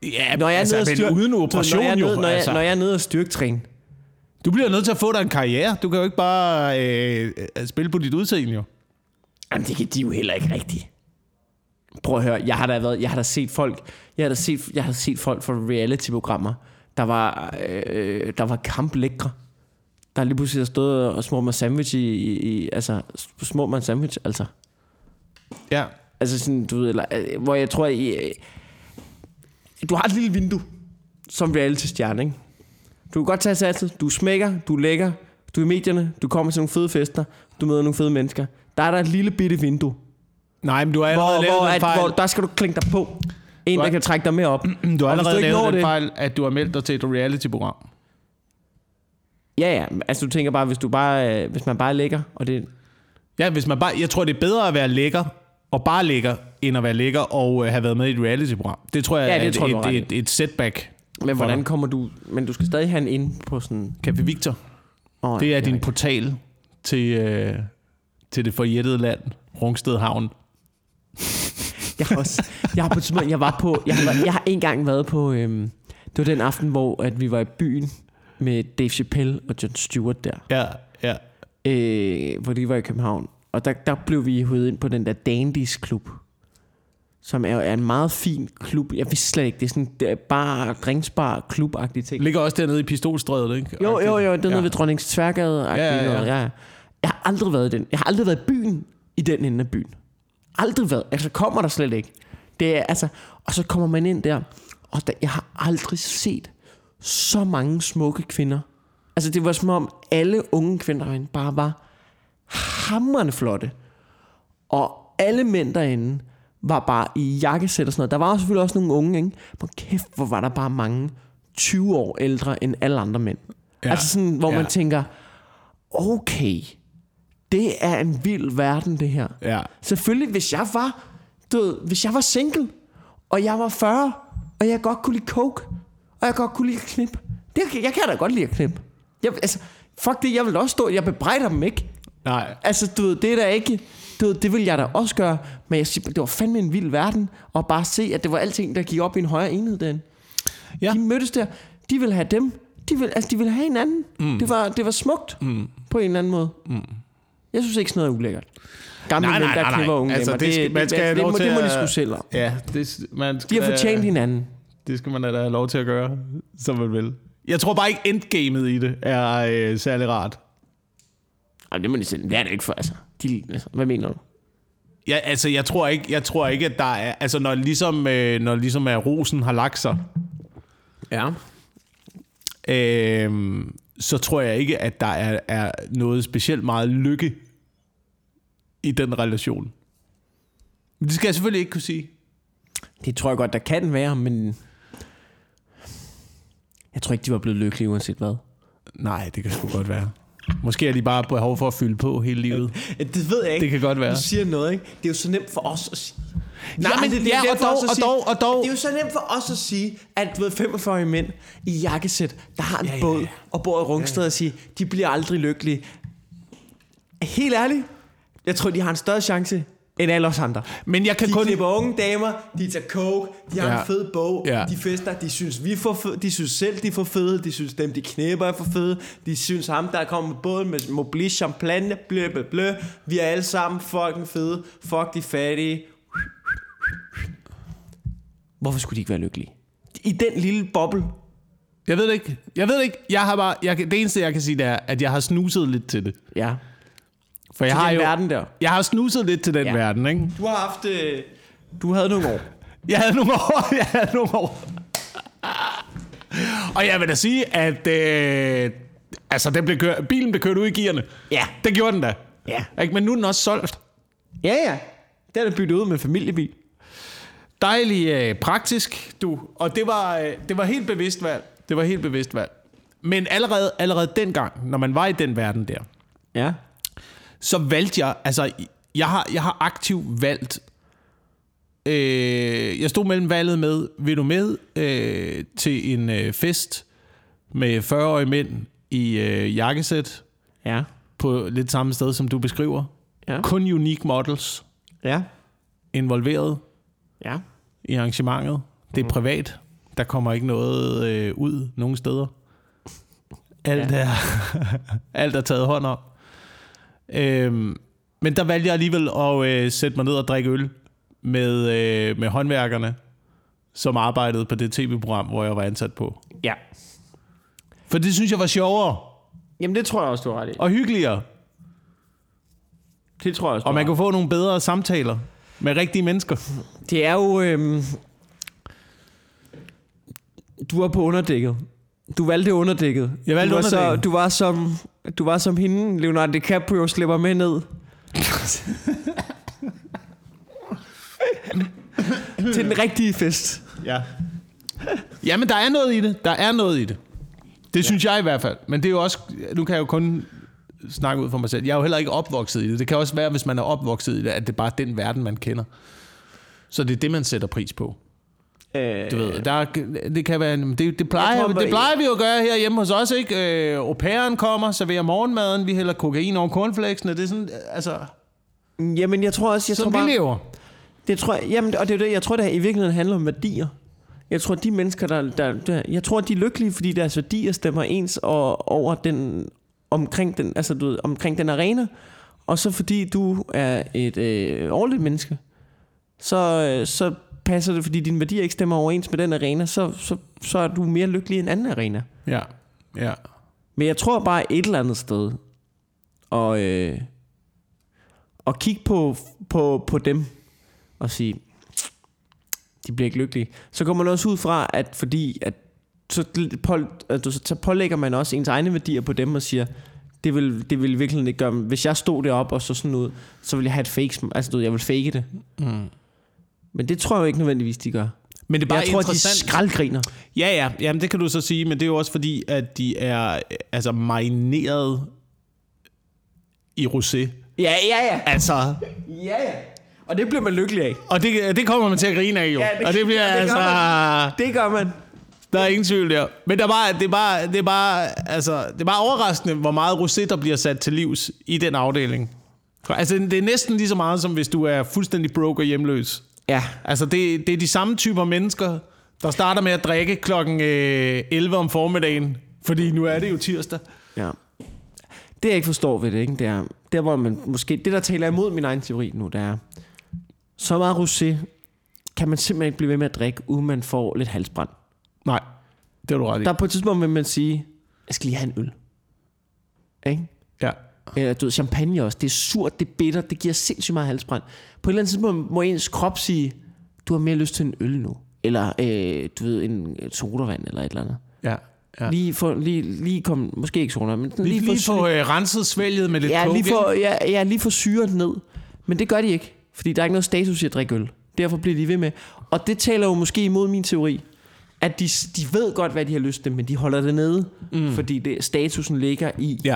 Ja, Når jeg er altså, nede og uden når operation jeg er jo. nede, når, jeg, altså. når jeg er nede og styrketræne, Du bliver nødt til at få dig en karriere. Du kan jo ikke bare øh, øh, spille på dit udseende, jo. Jamen, det kan de jo heller ikke rigtigt. Prøv at høre, jeg har da, været, jeg har da set folk, jeg har da set, jeg har set folk fra reality-programmer, der var, øh, der var kamplækre. Der lige pludselig har stået og små mig sandwich i, i, i altså, små en sandwich, altså. Ja. Altså sådan, du ved, eller, øh, hvor jeg tror, øh, du har et lille vindue som reality-stjerne, ikke? Du kan godt tage satset, du smækker, du er lækker, du er i medierne, du kommer til nogle fede fester, du møder nogle fede mennesker. Der er der et lille bitte vindue, Nej, men du har allerede hvor, lavet hvor, at, fejl. hvor der skal du klinke dig på. En, Du der har- kan trække dig med op. du har allerede du lavet den det- fejl, at du har meldt dig til et reality-program. Ja, ja. Altså, du tænker bare, hvis, du bare, øh, hvis man bare er lækker, og det... Ja, hvis man bare, jeg tror, det er bedre at være lækker, og bare lækker, end at være lækker og øh, have været med i et reality-program. Det tror jeg Ja, det er tror et, et, et, et setback. Men hvordan dig. kommer du... Men du skal stadig have en ind på sådan... Café Victor, Oh, det er din portal til, øh, til det forjættede land, Rungsted Havn. Jeg har også, jeg har på et jeg var på, jeg har, jeg har en gang været på, øhm, det var den aften, hvor at vi var i byen med Dave Chappelle og Jon Stewart der, Ja, ja. øh, hvor de var i København. Og der, der blev vi høvet ind på den der Dandies klub, som er, er en meget fin klub. Jeg vidste slet ikke, det er sådan det er bare drinksbar klub-agtig ting. Ligger også dernede i Pistolstrædet, ikke? Jo, jo, jo, den Ja. nede ved Dronningens Tværgade. Ja, ja, ja. Noget. ja. Jeg har aldrig været i den. Jeg har aldrig været i byen i den ende af byen. Aldrig været. Altså kommer der slet ikke. Det er, altså, og så kommer man ind der, og der, jeg har aldrig set så mange smukke kvinder. Altså det var som om alle unge kvinder bare var hammerende flotte. Og alle mænd derinde var bare i jakkesæt og sådan noget. Der var selvfølgelig også nogle unge, ikke? Men kæft, hvor var der bare mange 20 år ældre end alle andre mænd. Ja. Altså sådan, hvor ja. man tænker, okay, det er en vild verden, det her. Ja. Selvfølgelig, hvis jeg var, du ved, hvis jeg var single, og jeg var 40, og jeg godt kunne lide coke, og jeg godt kunne lide at knip. Det, jeg kan da godt lide at knip. Jeg, altså, fuck det, jeg vil også stå, jeg bebrejder dem ikke. Nej. Altså, du ved, det er da ikke... Du ved, det vil jeg da også gøre. Men jeg siger, det var fandme en vild verden. Og bare se, at det var alting, der gik op i en højere enhed den. Ja. De mødtes der. De ville have dem. De ville, altså, de ville have hinanden. Mm. Det, var, det var smukt. Mm. På en eller anden måde. Mm. Jeg synes ikke sådan noget er ulækkert. Gamle Nej, mænd, der knipper unge Altså, det skal- man skal have det, lov må, det må de sgu selv om. Ja, det, man skal De har fortjent hinanden. Det skal man da have lov til at gøre, som man vil. Jeg tror bare ikke, endgamet i det er øh, særlig rart. Ej, det må de selv. Det er det ikke for, altså. De, altså hvad mener du? Ja, altså, jeg tror ikke, jeg tror ikke at der er... Altså, når ligesom, øh, når ligesom er rosen har lagt sig, Ja. øh, så tror jeg ikke, at der er, er noget specielt meget lykke i den relation. Men det skal jeg selvfølgelig ikke kunne sige. Det tror jeg godt, der kan være, men... Jeg tror ikke, de var blevet lykkelige uanset hvad. Nej, det kan sgu godt være. Måske er de bare behov for at fylde på hele livet. Det ved jeg ikke. Det kan godt være. Du siger noget, ikke? Det er jo så nemt for os at sige. Nej, men det, ja, nemt og dog, og sige- dog, og dog. Det er jo så nemt for os at sige, at du ved, 45 mænd i jakkesæt, der har en Ja, ja, båd ja. og bor i Rungsted og sige, de bliver aldrig lykkelige. Helt ærligt, Jeg tror, de har en større chance end alle os andre. Men jeg kan De kun... klipper unge damer, de tager coke, de har Ja. en fed bog, Ja. de fester, de synes, vi for fede, de synes selv, de er for fede, de synes dem, de knæpper er for fede, de synes ham, der er kommet med båden med Moblis champagne, blø, blø, blø. vi er alle sammen fucking fede, fuck de fattige. Hvorfor skulle de ikke være lykkelige? I den lille boble. Jeg ved det ikke. Jeg ved det ikke. Jeg har bare, jeg, det eneste, jeg kan sige, det er, at jeg har snuset lidt til det. Ja. For jeg Til har den jo... verden der. Jeg har snuset lidt til den Ja. verden, ikke? Du har haft... Øh, du havde nogle år. Jeg havde nogle år. Jeg havde nogle år. Og jeg vil da sige, at øh, altså, den blev kørt, bilen blev kørt ud i gearne. Ja. Det gjorde den da. Ja. Ikke? Men nu er den også solgt. Ja, ja. Den er byttet ud med en familiebil. Dejlig øh, praktisk, du. Og det var, øh, det var helt bevidst valg. Det var helt bevidst valg. Men allerede, allerede dengang, når man var i den verden der, Ja. Så valgte jeg, altså, jeg har, jeg har aktivt valgt, øh, jeg stod mellem valget med, vil du med øh, til en øh, fest med 40-årige mænd i øh, jakkesæt, Ja. på lidt samme sted, som du beskriver. Ja. Kun unique models Ja. involveret Ja. i arrangementet. Det er privat. Der kommer ikke noget øh, ud nogen steder. Alt, Ja. er, alt er taget hånd om. Øhm, men der valgte jeg alligevel at øh, sætte mig ned og drikke øl med, øh, med håndværkerne, som arbejdede på det tv-program, hvor jeg var ansat på. Ja. For det synes jeg var sjovere Jamen, det tror jeg også, du har ret i. og hyggeligere. Det tror jeg også, Og man kunne få nogle bedre samtaler med rigtige mennesker. Det er jo... Øhm, du var på underdækket. Du valgte underdækket. Jeg valgte du var, så, underdækket. du var som du var som hende, Leonardo DiCaprio slipper med ned. til den rigtige fest. Ja. Jamen, der er noget i det. Der er noget i det. Det synes jeg i hvert fald. Men det er jo også... Nu kan jeg jo kun snakke ud for mig selv. Jeg er jo heller ikke opvokset i det. Det kan også være, hvis man er opvokset i det, at det er bare den verden, man kender. Så det er det, man sætter pris på. Øh, Du ved, der, er- det kan være... Det, det, plejer, tror, det plejer vi jo at gøre her hjemme hos os, ikke? Øh, au pairen kommer, serverer morgenmaden, vi hælder kokain over cornflakesene. Det er sådan, altså... jamen, jeg tror også, jeg tror Sådan vi bare, lever. det tror jeg, jamen, og det er det, jeg tror, det i virkeligheden handler om værdier. Jeg tror, de mennesker, der, der, der jeg tror, de er lykkelige, fordi deres værdier stemmer ens og, over den, omkring den, altså du ved, omkring den arena. Og så fordi du er et øh, ordentligt menneske, så, øh, så passer det, fordi dine værdier ikke stemmer overens med den arena, så, så, så er du mere lykkelig i en anden arena. Ja, ja. Men jeg tror bare et eller andet sted, og, øh, og kigge på, på, på dem og sige, de bliver ikke lykkelige. Så kommer man også ud fra, at fordi at så, på, at du, så pålægger man også ens egne værdier på dem og siger, det vil, det vil virkelig ikke gøre, hvis jeg stod deroppe og så sådan ud, så vil jeg have et fake, altså du jeg vil fake det. Mm. Men det tror jeg jo ikke nødvendigvis, de gør. Men det er bare jeg tror, de interessant. skraldgriner. Ja, ja, jamen det kan du så sige, men det er jo også fordi, at de er øh, altså marineret i rosé. Ja, ja, ja. Altså, Ja, ja. Og det bliver man lykkelig af. og det, det kommer man til at grine af jo. Ja, det- og det bliver ja, det altså... Det gør man. Der er ingen tvivl der. Men der er bare, det, er bare, det, er bare, altså, det er bare overraskende, hvor meget rosé, der bliver sat til livs i den afdeling. Altså, det er næsten lige så meget, som hvis du er fuldstændig broke og hjemløs. Ja. Altså, det, det er de samme typer mennesker, der starter med at drikke klokken øh, 11 om formiddagen. Fordi nu er det jo tirsdag. Ja. Det jeg ikke forstår ved det, ikke, det er, der hvor man måske, det der taler imod min egen teori nu, det er, så meget rosé kan man simpelthen ikke blive ved med at drikke, uden man får lidt halsbrand. Nej, det har du ret i. Der er på et tidspunkt, vil man sige, jeg skal lige have en øl. Ikke? Eller du ved, champagne også. Det er surt, det er bitter, det giver sindssygt meget halsbrand. På et eller andet tidspunkt må ens krop sige, du har mere lyst til en øl nu. Eller øh, du ved, en sodavand eller et eller andet. Ja. ja. Lige, for, lige, lige kom, måske ikke sodavand, men Lige, lige for, få øh, renset svælget med lidt ja, coke, lige for, ja, ja, lige for syret ned. Men det gør de ikke, fordi der er ikke noget status i at drikke øl. Derfor bliver de ved med. Og det taler jo måske imod min teori, at de, de ved godt, hvad de har lyst til, men de holder det nede, mm. fordi det, statusen ligger i Ja.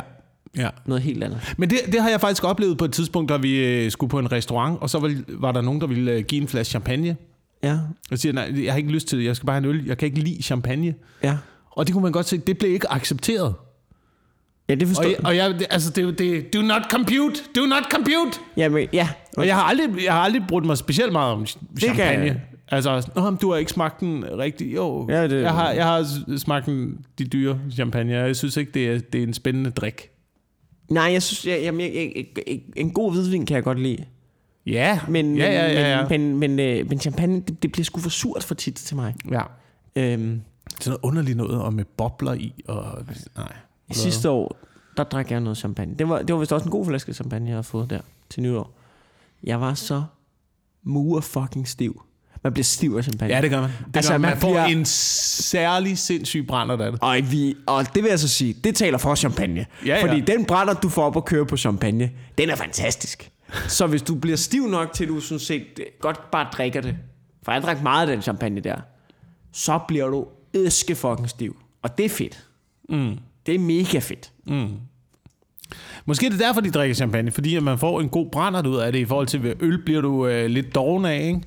Ja. noget helt andet. Men det, det har jeg faktisk oplevet på et tidspunkt, da vi øh, skulle på en restaurant, og så var, var der nogen, der ville øh, give en flaske champagne. Ja, Jeg siger, nej, jeg har ikke lyst til det, jeg skal bare have en øl. Jeg kan ikke lide champagne. ja. Og det kunne man godt se, det blev ikke accepteret. Ja, det forstår Og, jeg. og jeg, altså, det, det, do not compute, do not compute. Jamen, ja. Og jeg har aldrig, jeg har aldrig brugt mig specielt meget om champagne. kan- Altså, Nå, du har ikke smagt den rigtig. Jo, Ja, det- jeg, har, jeg har smagt den, de dyre champagne, og jeg synes ikke, det er, det er en spændende drik. Nej, jeg synes, jeg, jamen, jeg, jeg, jeg, en god hvidvin kan jeg godt lide. Ja, Men, ja, ja, ja, ja. men, men, men, øh, men champagne, det, det bliver sgu for surt for tit til mig. ja. Øhm, Sådan noget underligt noget, og med bobler i, og nej. sidste år, der drak jeg noget champagne. Det var, det var vist også en god flaske champagne, jeg havde fået der til nytår. Jeg var så mur fucking stiv. Man bliver stiv af champagne. Ja, det gør man. Det Altså, gør, man, man får bliver- en særlig sindssyg brænder af det. Og, vi, og det vil jeg så sige, det taler for champagne. Ja, ja. Fordi den brænder, du får op at køre på champagne, den er fantastisk. Så hvis du bliver stiv nok til, at du sådan set godt bare drikker det, for jeg drak meget af den champagne der, så bliver du æske fucking stiv. Og det er fedt. Mm. Det er mega fedt. Måske er det derfor, de drikker champagne, fordi at man får en god brændert ud af det, i forhold til ved øl bliver du øh, lidt doven af, ikke?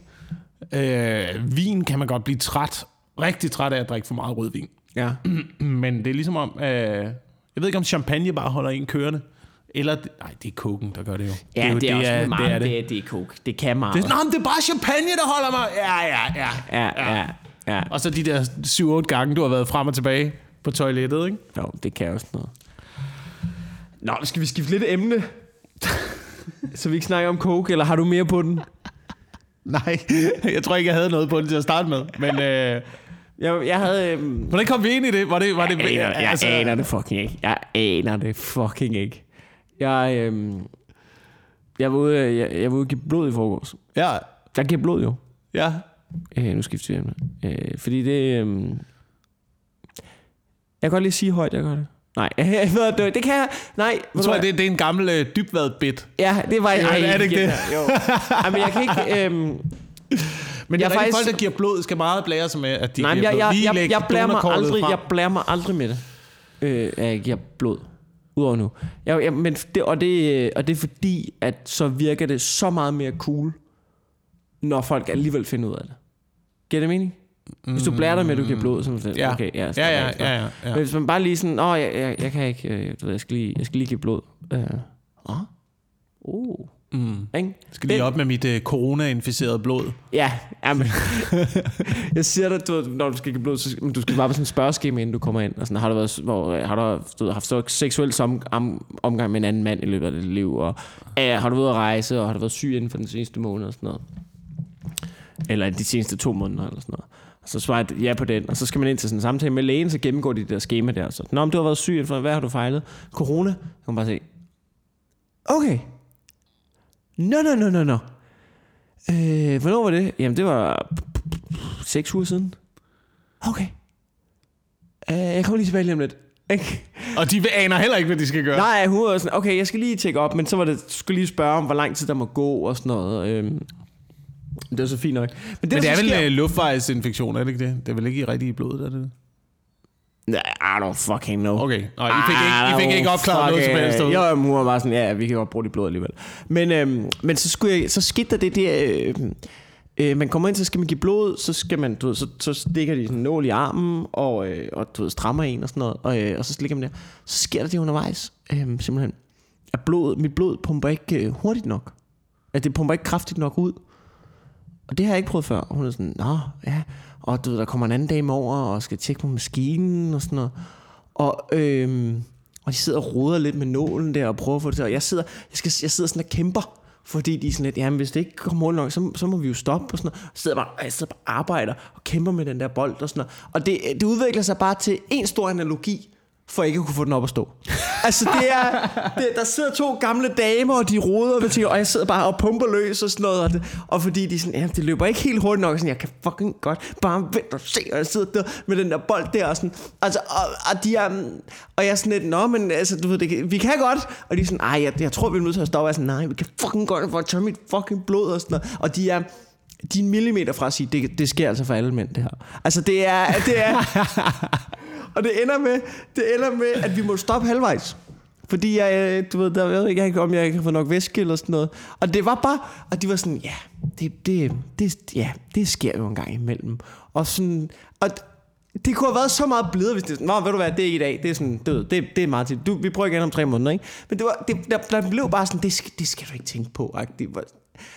Øh, vin kan man godt blive træt, rigtig træt af at drikke for meget rødvin. Ja. Men det er ligesom om, øh, jeg ved ikke om champagne bare holder en kørende, eller, nej, det er koken, der gør det jo. Ja, jo, det er, også er, meget, det er det. det er, det er coke. Det kan meget. Det er, Nå, men det er bare champagne, der holder mig. Ja, ja, ja. ja, ja, ja. Og så de der 7-8 gange, du har været frem og tilbage på toilettet, ikke? Jo, det kan også noget. Nå, skal vi skifte lidt emne? så vi ikke snakker om coke, eller har du mere på den? Nej, jeg tror ikke, jeg havde noget på det til at starte med. Men øh, Jeg, jeg havde... Øhm, hvordan kom vi ind i det? Var det, var det Jeg aner, jeg altså, aner det fucking ikke. Jeg aner det fucking ikke. Jeg, øhm, jeg, var ude, jeg, jeg var ude og give blod i forgårs. Ja, Jeg giver blod jo. ja. Øh, nu skifter vi emne. Øh, fordi det... Øhm, jeg kan godt lige sige højt, jeg gør det. Nej, jeg ved, det, det kan jeg... Nej, Jeg tror, hvad? det, det er en gammel øh, dybvad bit. Ja, det var... Ja, er det ikke det? Jo. Ej, men jeg kan ikke... Øhm, Men Jeg jeg er faktisk... folk, der giver blod, skal meget blære sig med, at de nej, giver jeg, blod. jeg, Lige jeg, læg jeg, blærer mig aldrig, frem. jeg blærer mig aldrig med det, øh, at jeg giver blod. Udover nu. Jeg, jeg, men det, og, det, og det er fordi, at så virker det så meget mere cool, når folk alligevel finder ud af det. Giver det mening? Hvis du blærer dig med, at du giver blod, så er sådan, Ja. okay, ja, Ja, ja, ja, ja, ja. Men hvis man bare lige sådan, åh, jeg, jeg, jeg kan ikke, øh, du ved, jeg, skal lige, jeg skal lige give blod. Øh, åh, oh. Mm. Ikke? Jeg skal lige op med mit øh, corona-inficerede blod. Ja, jamen, jeg siger dig, du, når du skal give blod, så men du skal bare på sådan en spørgeskema, inden du kommer ind. Og sådan, har du, været, hvor, øh, har du, du haft så seksuel som, om, omgang med en anden mand i løbet af dit liv? Og, øh, har du været at rejse, og har du været syg inden for den seneste måned? Og sådan noget. Eller de seneste to måneder, eller sådan noget. Og så svarer jeg ja på den, og så skal man ind til sådan en samtale med lægen, så gennemgår de det der schema der. Så, Nå, men du har været syg, hvad har du fejlet? Corona? Så kan man bare se, okay. Nå, nå, nå, nå, nå. Øh, hvornår var det? Jamen, det var seks uger siden. Okay. Øh, jeg kommer lige tilbage lige om lidt. Ikke? Og de aner heller ikke, hvad de skal gøre. Nej, hun var sådan, okay, jeg skal lige tjekke op, men så var det, skulle lige spørge om, hvor lang tid der må gå og sådan noget. Øhm, det var så fint nok. Men det, Men det er vel sker- øh, luftvejsinfektion, er det ikke det? Det er vel ikke i rigtig i blodet, er det? Nej, I don't fucking know. Okay, Nå, I fik ikke, I fik ikke opklaret noget som helst. Jo, hun var bare sådan, ja, vi kan godt bruge dit blod alligevel. Men, øhm, men så, skulle jeg, så skete der det der... Øh, øh, man kommer ind, så skal man give blod, så skal man, du ved, så, så stikker de sådan en nål i armen, og, øh, og du ved, strammer en og sådan noget, og, øh, og så slikker man der. Så sker der det undervejs, øh, simpelthen, at blod, mit blod pumper ikke øh, hurtigt nok. At det pumper ikke kraftigt nok ud. Og det har jeg ikke prøvet før. Og hun er sådan, nå, ja. Og du ved, der kommer en anden dame over og skal tjekke på maskinen og sådan noget. Og, øhm, og de sidder og roder lidt med nålen der og prøver at få det til. Og jeg sidder, jeg, skal, jeg sidder sådan og kæmper. Fordi de er sådan lidt, jamen hvis det ikke kommer hurtigt nok, så, så må vi jo stoppe og sådan noget. Og sidder bare, jeg sidder bare og arbejder og kæmper med den der bold og sådan noget. Og det, det udvikler sig bare til en stor analogi for ikke at kunne få den op at stå. altså det er, det, der sidder to gamle damer, og de roder ved ting, og jeg sidder bare og pumper løs og sådan noget. Og, det, og fordi de sådan, ja, det løber ikke helt hurtigt nok, og sådan, jeg kan fucking godt bare vente og se, og jeg sidder der med den der bold der og sådan. Altså, og, og de er, mm, og jeg er sådan lidt, nå, men altså, du ved, det, vi kan godt. Og de er sådan, ej, jeg, jeg tror, vi er nødt til at stoppe. Og jeg er sådan, nej, vi kan fucking godt for at tørre mit fucking blod og sådan noget. Og de er, de er en millimeter fra at sige, det, det sker altså for alle mænd, det her. Altså, det er, det er, og det ender med, det ender med, at vi må stoppe halvvejs. Fordi jeg, øh, du ved, der jeg ved ikke, om jeg kan få nok væske eller sådan noget. Og det var bare, og de var sådan, ja, det, det, det, ja, det sker jo en gang imellem. Og sådan, og Det kunne have været så meget blidere, hvis det Nå, ved du hvad, det er ikke i dag. Det er sådan, det, det, det er meget. Du, vi prøver igen om tre måneder, ikke? Men det, var, det, der, der blev bare sådan, det skal, det skal du ikke tænke på. Agtigt.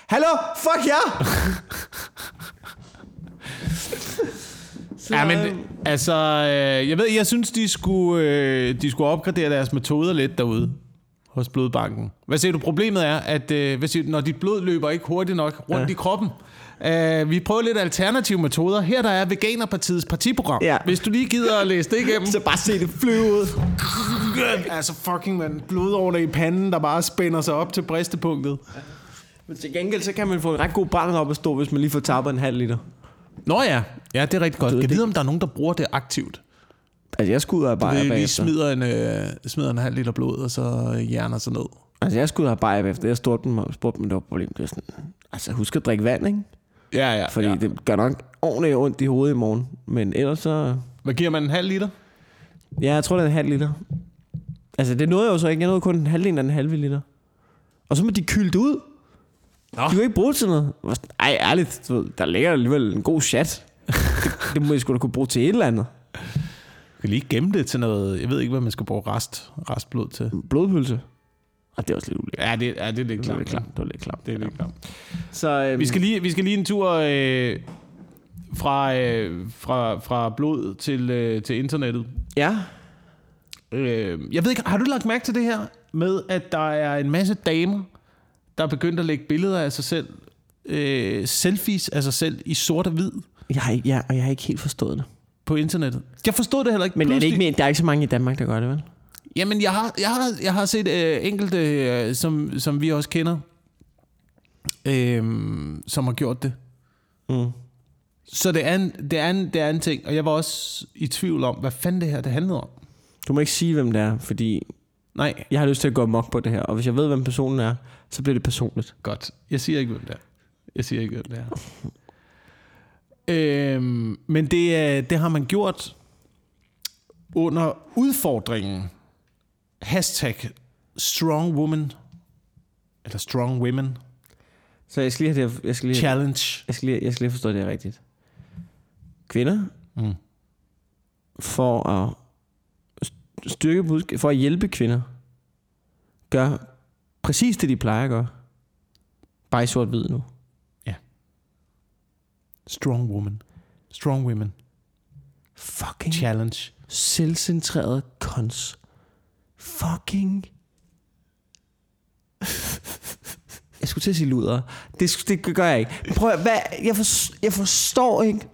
Hallo, fuck jer! Så, Ja, men øh, altså, øh, jeg ved, jeg synes, de skulle, øh, de skulle opgradere deres metoder lidt derude hos blodbanken. Hvad siger du? Problemet er, at øh, hvad siger du, når dit blod løber ikke hurtigt nok rundt ja. i kroppen, øh, vi prøver lidt alternative metoder. Her der er Veganerpartiets partiprogram. Ja. Hvis du lige gider at læse det igennem. så bare se det flyve ud. altså fucking man, blodårene i panden, der bare spænder sig op til bristepunktet. Men til gengæld, så kan man få en ret god barn op at stå, hvis man lige får tappet en halv liter. Nå ja, ja det er rigtig godt. ved Jeg det ved, om der er nogen, der bruger det aktivt. Altså, jeg skulle ud af bajer lige bagefter. smider en, øh, smider en halv liter blod, og så hjerner sig ned. Altså, jeg skulle ud af bajer bagefter. Jeg spurgte dem, spurgte dem, det var et problem. Det var sådan, altså, husk at drikke vand, ikke? Ja, ja. Fordi ja. det gør nok ordentligt ondt i hovedet i morgen. Men ellers så... Hvad giver man en halv liter? Ja, jeg tror, det er en halv liter. Altså, det nåede jeg jo så ikke. Jeg nåede kun en halvdel af en halv liter. Og så må de kylde det ud. Nå. De jo ikke bruge til noget. Ej, ærligt. du ved, Der ligger alligevel en god chat. det, det må jeg sgu da kunne bruge til et eller andet. Jeg kan lige gemme det til noget... Jeg ved ikke, hvad man skal bruge rest, restblod til. Blodpølse. Og det er også lidt ulækkert. Ja, det, ja, det er lidt klamt. Det var lidt klamt. Det er lidt klart. Så, øhm, Vi skal lige, vi skal lige en tur øh, fra, øh, fra, fra blod til, øh, til internettet. Ja. Øh, jeg ved ikke, har du lagt mærke til det her med, at der er en masse damer, der er begyndt at lægge billeder af sig selv, øh, selfies af sig selv i sort og hvid Jeg har, ikke, ja, og jeg har ikke helt forstået det. på internettet. Jeg forstod det heller ikke. Men er det Pludselig- ikke mere, der er ikke så mange i Danmark, der gør det, vel? Jamen, jeg har, jeg har, jeg har set øh, enkelte, øh, som, som vi også kender, øh, som har gjort det. Mm. Så det er, en, det, er en, det er en ting, og jeg var også i tvivl om, hvad fanden det her det handlede om. Du må ikke sige, hvem det er, fordi Nej, jeg har lyst til at gå mok på det her. Og hvis jeg ved, hvem personen er, så bliver det personligt. godt. Jeg siger ikke, hvem det er. Jeg siger ikke, hvem det er. øhm, men det, er- det har man gjort under udfordringen. Hashtag strong woman. Eller strong women Så jeg skal lige have det, jeg skal lige, challenge. jeg skal lige, jeg skal lige forstå det her rigtigt. Kvinder, Mm. for at styrke budskab, for at hjælpe kvinder, gør præcis det, de plejer at gøre. Bare i sort-hvid nu. Strong woman. Strong women Fucking challenge. selvcentreret kons. Fucking... Jeg skulle til at sige luder. Det, det gør jeg ikke. Prøv at, hvad, jeg, for, jeg forstår ikke.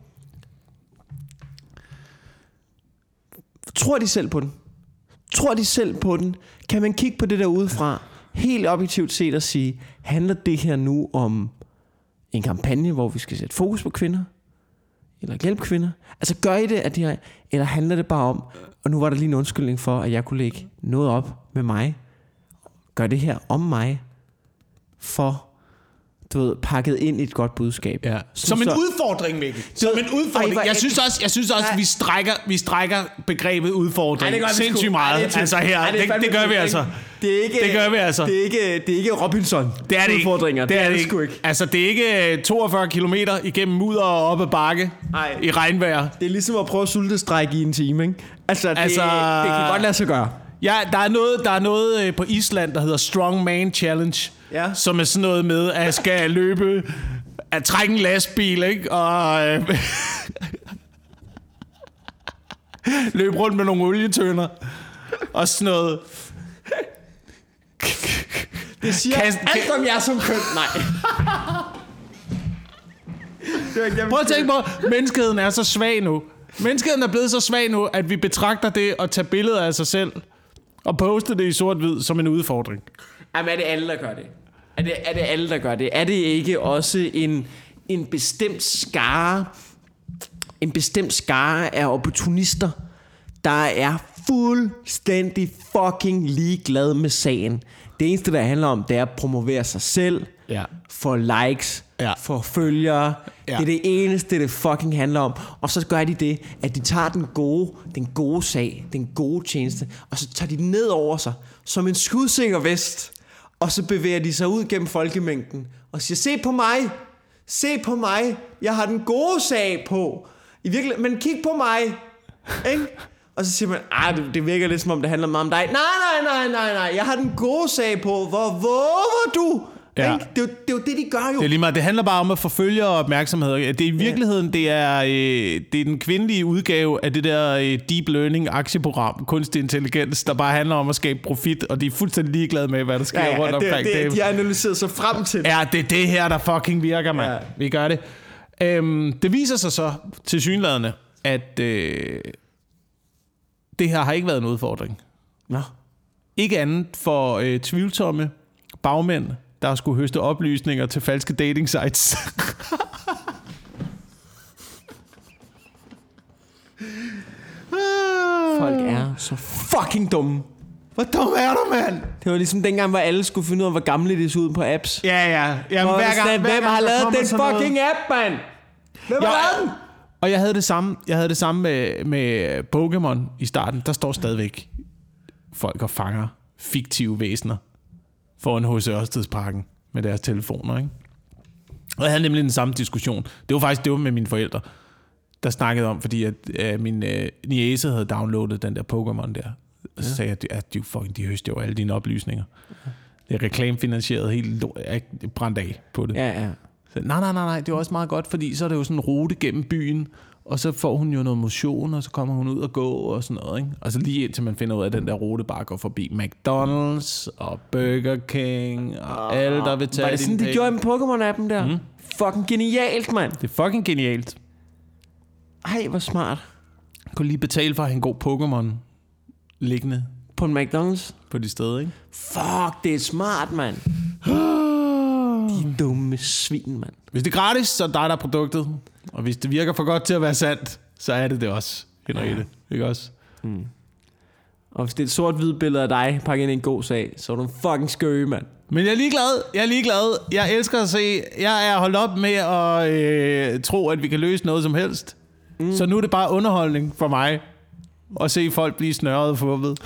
Tror de selv på den? Tror de selv på den? Kan man kigge på det der udefra, helt objektivt set at sige, handler det her nu om en kampagne, hvor vi skal sætte fokus på kvinder? Eller hjælpe kvinder? Altså gør I det, at de har, eller handler det bare om, og nu var der lige en undskyldning for, at jeg kunne lægge noget op med mig, gør det her om mig, for, du ved, pakket ind i et godt budskab. Ja. Som Som en så- udfordring, Mikkel. Som en Ej, udfordring. hvor- Jeg synes også, jeg synes også Nej. vi, strækker, vi strækker begrebet udfordring Ej, det gør vi sgu. sindssygt Ej, meget. det er altså her, Ej, det, det, det gør vi altså. Det er ikke, Det gør vi altså. Det er ikke, det er ikke Robinson. Det er det ikke. udfordringer. Det er det sgu ikke. ikke. Altså, det er ikke øh, 42 km igennem mudder og op ad bakke Ej. i regnvejr. Det er ligesom at prøve at sultestrække i en time, ikke? Altså, det, Altså- det kan godt lade sig gøre. Ja, der er noget, der er noget øh, på Island, der hedder Strong Man Challenge. Ja. Som er sådan noget med, at jeg skal løbe, at trække en lastbil, ikke? Og øh, løbe rundt med nogle olietønder. Og sådan noget. Det siger Kast- alt om jer som køn. Nej. det Prøv at tænke på, menneskeheden er så svag nu. Menneskeheden er blevet så svag nu, at vi betragter det at tage billeder af sig selv og poste det i sort-hvid som en udfordring. Jamen, er det alle, der gør det? Er det, er det alle, der gør det? Er det ikke også en, en bestemt skare, en bestemt skare af opportunister, der er fuldstændig fucking ligeglad med sagen? Det eneste, der handler om, det er at promovere sig selv, Ja. for likes, Ja. for følgere. Ja. Det er det eneste, det fucking handler om. Og så gør de det, at de tager den gode, den gode sag, den gode tjeneste, og så tager de ned over sig, som en skudsinger vest. Og så bevæger de sig ud gennem folkemængden og siger, se på mig, se på mig, jeg har den gode sag på. I virkeligheden, men kig på mig, Ikke? Og så siger man, ah, det, det virker lidt som om, det handler meget om dig. Nej, nej, nej, nej, nej. Jeg har den gode sag på. Hvor våger du? Ja. Ikke? Det, er jo, det er jo det, de gør jo. Det er lige meget. Det handler bare om at forfølge og opmærksomhed. Det er i virkeligheden, det er, øh, det er den kvindelige udgave af det der øh, deep learning aktieprogram, kunstig intelligens, der bare handler om at skabe profit, og de er fuldstændig ligeglade med, hvad der sker ja, ja, rundt det, omkring. det, de har analyseret sig frem til det. Ja, det er det her, der fucking virker, mand. Ja. Vi gør det. Øhm, det viser sig så til synladende, at øh, det her har ikke været en udfordring. Nå. Ikke andet for øh, tvivlsomme bagmænd, der skulle høste oplysninger til falske dating sites. Folk er så fucking dumme. Hvor dum er du, mand? Det var ligesom dengang, hvor alle skulle finde ud af, hvor gamle de så ud på apps. Ja, ja. Jamen, Hvor hver gang, hver Hvem gang, har lavet den sådan noget- fucking app, mand? Hvem Ja, har lavet den? Og jeg havde det samme, jeg havde det samme med, med Pokémon i starten. Der står stadigvæk folk og fanger fiktive væsener foran H.C. Ørstedsparken med deres telefoner, ikke? Og jeg havde nemlig den samme diskussion. Det var faktisk det var med mine forældre, der snakkede om, fordi at, at min øh, niece havde downloadet den der Pokémon der. Og så sagde jeg, at, de, fucking, de høster jo alle dine oplysninger. Det er reklamefinansieret helt brændt af på det. Ja, ja. Så, nej, nej, nej, nej, det er også meget godt, fordi så er det jo sådan en rute gennem byen, og så får hun jo noget motion, og så kommer hun ud og gå og sådan noget. Ikke? Og så lige indtil man finder ud af, at den der rute bare går forbi McDonald's og Burger King og alle, der vil tage Var det sådan, de gjorde med Pokémon-appen der? Mm. Fucking genialt, mand. Det er fucking genialt. Ej, hvor smart. Du kan lige betale for at have en god Pokémon liggende På en McDonald's. på de steder, ikke? Fuck, det er smart, mand. De dumme svin, mand. Hvis det er gratis, så er dig, der er produktet. Og hvis det virker for godt til at være sandt, så er det det også, Henriette. Ikke også? Og hvis det er et sort-hvid billede af dig, pakket ind i en god sag, så er du en fucking skøge, mand. Men jeg er ligeglad. Jeg er ligeglad. Jeg elsker at se. Jeg er holdt op med at øh, tro, at vi kan løse noget som helst. Mm. Så nu er det bare underholdning for mig at se folk blive snørret og fuppet.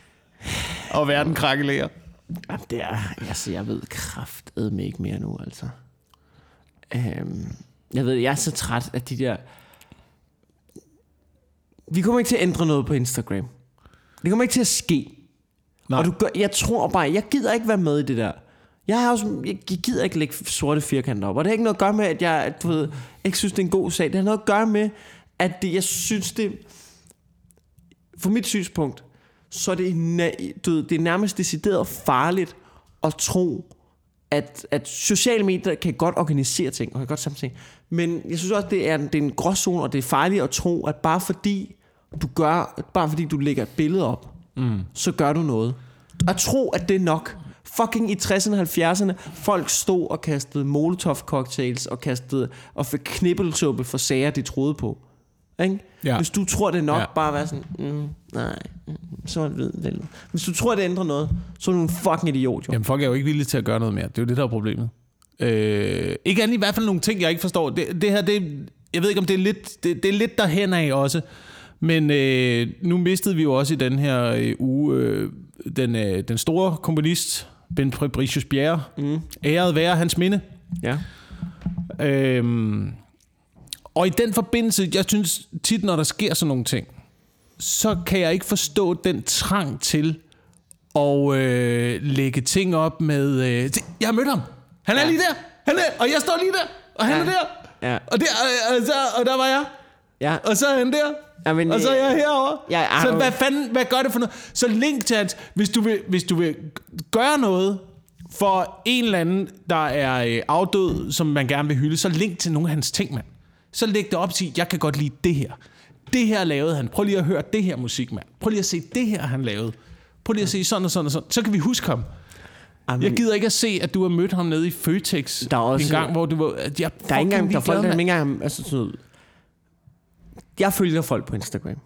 og verden krakelerer. Jamen, det er... Altså, jeg ved kraftedme ikke mere nu, altså. Øhm, jeg ved, jeg er så træt af de der... Vi kommer ikke til at ændre noget på Instagram. Det kommer ikke til at ske. Nej. Og du gør, jeg tror bare, jeg gider ikke være med i det der. Jeg, har også, jeg gider ikke lægge sorte firkanter op. Og det har ikke noget at gøre med, at jeg du ved, ikke synes, det er en god sag. Det har noget at gøre med, at det, jeg synes, det... For mit synspunkt, så er det, du ved, det er nærmest decideret farligt at tro, at, at sociale medier kan godt organisere ting, og kan godt samle ting. Men jeg synes også, det er, det er en gråzone, og det er farligt at tro, at bare fordi du gør, bare fordi du lægger et billede op, mm. så gør du noget. At tro, at det er nok. Fucking i 60'erne og 70'erne, folk stod og kastede molotov cocktails og kastede og fik knibbelsuppe for sager, de troede på. Ikke? Ja. Hvis du tror, det er nok, Ja. bare være sådan, mm, nej, mm, så er det ved, vel. Hvis du tror, det ændrer noget, så er du en fucking idiot, jo. Jamen, folk er jo ikke villige til at gøre noget mere. Det er jo det, der er problemet. Øh, ikke andet i hvert fald nogle ting, jeg ikke forstår. Det, det her, det, jeg ved ikke, om det er lidt, det, det er lidt derhen af også. Men øh, nu mistede vi jo også i den her øh, uge øh, den, øh, den store komponist, Ben Fabricius Bjerre. Mm. Æret være hans minde. Ja. Øhm, og i den forbindelse, jeg synes tit, når der sker sådan nogle ting, så kan jeg ikke forstå den trang til at øh, lægge ting op med... Øh, jeg har mødt ham. Han er Ja. lige der. Han er, og jeg står lige der. Og han Ja. er der. Ja. Og, der og, og, så, og der var jeg. Ja. Og så er han der. Ja, men, og så er jeg herovre. Ja, ja, så hvad fanden, hvad gør det for noget? Så link til, at hvis du vil, hvis du vil gøre noget for en eller anden, der er øh, afdød, som man gerne vil hylde, så link til nogle af hans ting, mand. Så læg det op og sig, jeg kan godt lide det her. Det her lavede han. Prøv lige at høre det her musik, mand. Prøv lige at se det her, han lavede. Prøv lige at se sådan og sådan og sådan. Så kan vi huske ham. Jeg gider ikke at se, at du har mødt ham nede i Føtex Der er også- en gang, hvor du var... Jeg der er ikke engang, der er folk, der er ikke engang, altså sådan. Jeg følger folk på Instagram.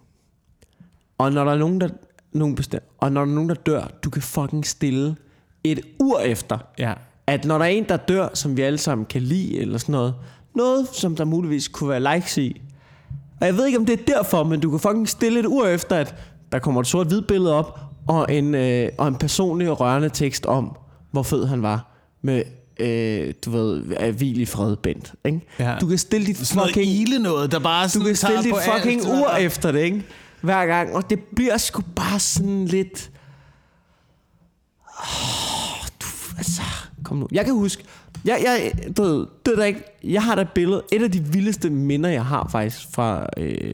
Og når der er nogen, der, nogen bestem, og når der er nogen, der dør, du kan fucking stille et ur efter, Ja. at når der er en, der dør, som vi alle sammen kan lide, eller sådan noget, noget, som der muligvis kunne være likes i, og jeg ved ikke, om det er derfor, men du kan fucking stille et ur efter, at der kommer et sort-hvid billede op, og en, øh, og en personlig og rørende tekst om, hvor fed han var, med øh, du ved, hvil i fred, Bent. Ikke? Ja. Du kan stille dit Sådan noget fucking, ile noget, der bare du kan stille dit fucking alt. ur efter det, ikke? Hver gang, og det bliver sgu bare sådan lidt... Oh, du, altså, kom nu. Jeg kan huske, jeg, jeg, du ved, det er der ikke, jeg har da et billede, et af de vildeste minder, jeg har faktisk fra, øh,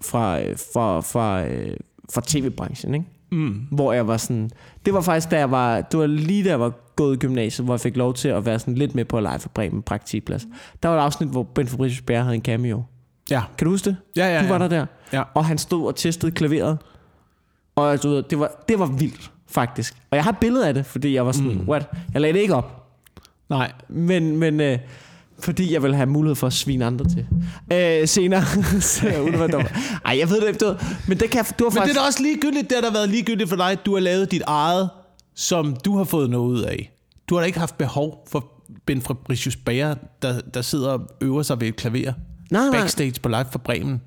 fra, øh, fra, fra, øh, fra tv-branchen, ikke? Mm. hvor jeg var sådan... Det var faktisk, da jeg var... Det var lige da jeg var gået i gymnasiet, hvor jeg fik lov til at være sådan lidt med på Live for Bremen praktikplads. Der var et afsnit, hvor Ben Fabricius Bjerre havde en cameo. Ja. Kan du huske det? Ja, ja, Du var ja. der der. Ja. Og han stod og testede klaveret. Og ved, det var, det var vildt, faktisk. Og jeg har et billede af det, fordi jeg var sådan, mm. what? Jeg lagde det ikke op. Nej. Men, men øh, fordi jeg vil have mulighed for at svine andre til. Øh, senere. så jeg uden at. Ej, jeg ved det ikke. Du men det, kan, det var Men det faktisk... er da også ligegyldigt, det har da været ligegyldigt for dig, at du har lavet dit eget, som du har fået noget ud af. Du har da ikke haft behov for Ben Fabricius Bager, der, der sidder og øver sig ved et klaver. Nej, nej. Backstage på Live for Bremen.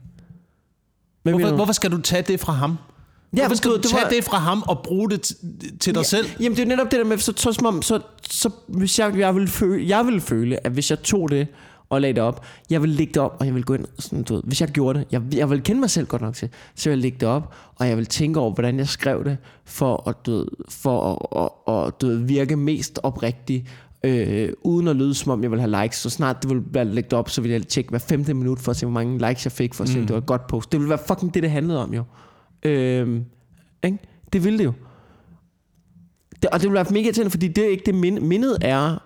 Hvorfor, du? hvorfor skal du tage det fra ham? Ja, Hvorfor skal du du tage var- det fra ham og bruge det til dig Ja, selv? Jamen det er jo netop det der med, så, så, som om, så, så hvis jeg, jeg, ville føle, jeg ville føle, at hvis jeg tog det og lagde det op, jeg ville lægge det op, og jeg ville gå ind, sådan, du ved, hvis jeg gjorde det, jeg, jeg ville kende mig selv godt nok til, så jeg ville lægge det op, og jeg ville tænke over, hvordan jeg skrev det, for at, du ved, for at, at, at du ved, virke mest oprigtig, øh, uden at lyde som om jeg ville have likes. Så snart det ville være lægget op, så ville jeg tjekke hver femte minut for at se, hvor mange likes jeg fik, for at se, om det var et godt post. Det ville være fucking det, det handlede om jo. Øh, ikke? Det ville det jo. Det, og det vil være mega irriterende, fordi det er ikke det minde. Mindet er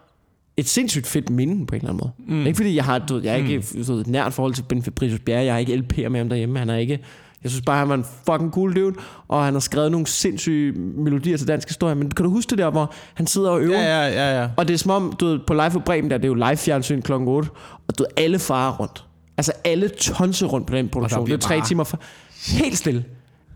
et sindssygt fedt minde på en eller anden måde. Mm. Ikke fordi jeg har, du, jeg er ikke du ved, et nært forhold til Ben Fabricius Bjerre, jeg har ikke LP'er med ham derhjemme, han er ikke, jeg synes bare, han var en fucking cool dude, og han har skrevet nogle sindssyge melodier til dansk historie, men kan du huske det der, hvor han sidder og øver? Ja, ja, ja, ja. Og det er som om, du ved, på Live for Bremen, der det er jo live fjernsyn kl. 8, og du ved, alle farer rundt. Altså alle tonser rundt på den produktion. Det er tre bare- timer fra. Helt stille.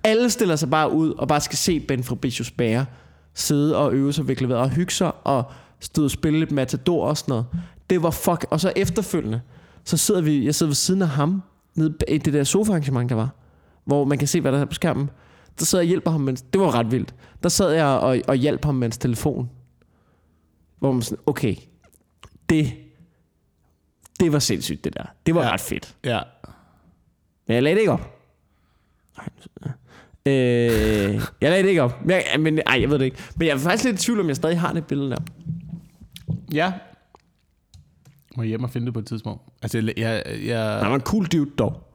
Alle stiller sig bare ud og bare skal se Ben Fabricius Bære sidde og øve sig ved klaveret og hygge sig og stå og spille lidt matador og sådan noget. Det var fuck. Og så efterfølgende, så sidder vi, jeg sidder ved siden af ham, nede i det der sofa-arrangement, der var, hvor man kan se, hvad der er på skærmen. Der sidder jeg og hjælper ham, mens, det var ret vildt. Der sad jeg og, og hjalp ham med hans telefon. Hvor man sådan, okay, det, det var sindssygt det der. Det var Ja. ret fedt. ja. Men jeg lagde det ikke op. Ej, Øh, jeg lagde det ikke op. Men, jeg, men, ej, jeg ved det ikke. Men jeg er faktisk lidt i tvivl, om jeg stadig har det billede der. Ja. Må jeg hjem og finde det på et tidspunkt? Altså, jeg, jeg, jeg, Han var en cool dude dog.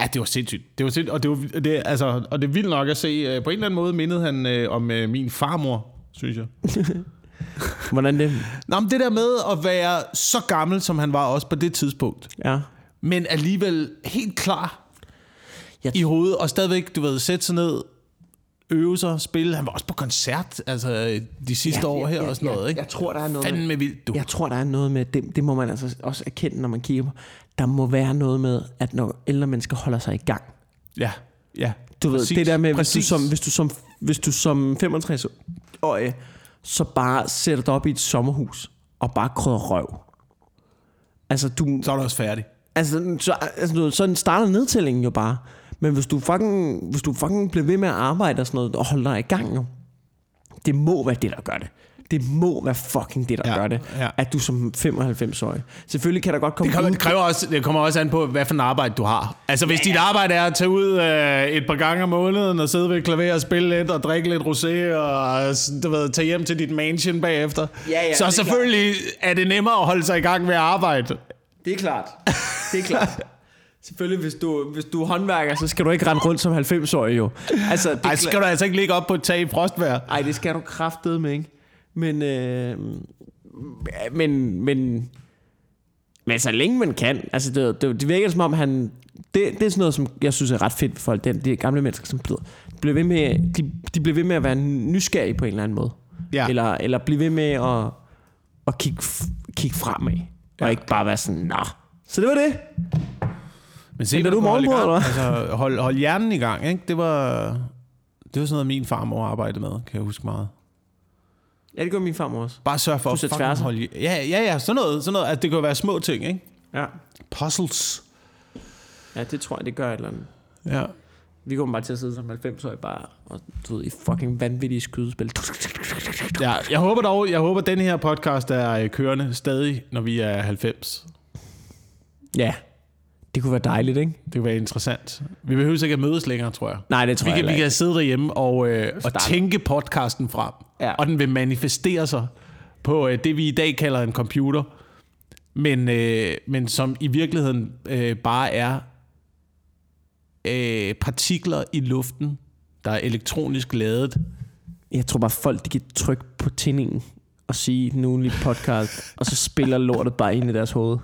Ja, det var sindssygt. Det var sindssygt, og det, var, det, altså, og det er vildt nok at se. øh, På en eller anden måde mindede han øh, om øh, min farmor, synes jeg. Hvordan det? Nå, men det der med at være så gammel, som han var også på det tidspunkt, Ja. men alligevel helt klar Jeg- i hovedet, og stadigvæk, du ved, sætte sig ned, øve sig, spille. Han var også på koncert, altså de sidste Ja, år her ja, og sådan ja. noget, ikke? Jeg tror, der er noget med- Fandme vildt, du. Jeg tror, der er noget med, det, det må man altså også erkende, når man kigger på. Der må være noget med, at når ældre mennesker holder sig i gang. Ja, ja. Du Præcis, ved, det der med, hvis du, præcis. som, hvis, du som, hvis du som 65-årig, så bare sætter dig op i et sommerhus, og bare krydder røv. Altså, du, Så er du også færdig. Altså, så, altså, sådan starter nedtællingen jo bare. Men hvis du fucking, hvis du fucking bliver ved med at arbejde og sådan noget, og holder dig i gang jo, det må være det, der gør det. Det må være fucking det, der Ja, gør det. ja. At du som 95-årig. Selvfølgelig kan der godt komme Det, kommer, ud- det, kræver også, det kommer også an på, hvad for en arbejde du har. Altså, hvis dit arbejde er at tage ud øh, et par gange om måneden og sidde ved et klaver og spille lidt og drikke lidt rosé og du ved, tage hjem til dit mansion bagefter, Ja, ja, så det er selvfølgelig er det nemmere at holde sig i gang med at arbejde. Det er klart. Det er klart. Selvfølgelig, hvis du, hvis du er håndværker, så skal du ikke rende rundt som 90-årig jo. Altså, det Ej, skal du altså ikke ligge op på et tag i frostvejr. Ej, det skal du kraftede med, ikke? Men, øh, men, men, men så længe man kan, altså det, det, det virker som om han, det, det er sådan noget, som jeg synes er ret fedt for folk, det, de gamle mennesker, som bliver, bliver ved med, de, de bliver ved med at være nysgerrige på en eller anden måde. Ja. Eller, eller blive ved med at, at kigge, kigge fremad, og Ja. ikke bare være sådan, nå, så det var det. Men se, hvad du morgenbrød, gang. Altså, hold, hold hjernen i gang, ikke? Det var, det var sådan noget, min farmor arbejdede med, kan jeg huske meget. Ja, det gør min farmor også. Bare sørg for at fucking tværser. holde... Ja, ja, ja, sådan noget. Sådan noget at det kan være små ting, ikke? Ja. Puzzles. ja, det tror jeg, det gør et eller andet. Ja. Vi kommer bare til at sidde som 90-årige bare og du ved, i fucking vanvittige skydespil. Ja, jeg håber dog, jeg håber, at den her podcast er øh, kørende stadig, når vi er 90. Ja, det kunne være dejligt, ikke? Det kunne være interessant. Vi behøver ikke at mødes længere, tror jeg. Nej, det tror Vi jeg kan, vi kan sidde derhjemme og, øh, og tænke podcasten frem. Ja. Og den vil manifestere sig på øh, det, vi i dag kalder en computer. Men, øh, men som i virkeligheden øh, bare er øh, partikler i luften, der er elektronisk ladet. Jeg tror bare, folk de kan trykke på tændingen og sige den ugenlige podcast, og så spiller lortet bare ind i deres hoved.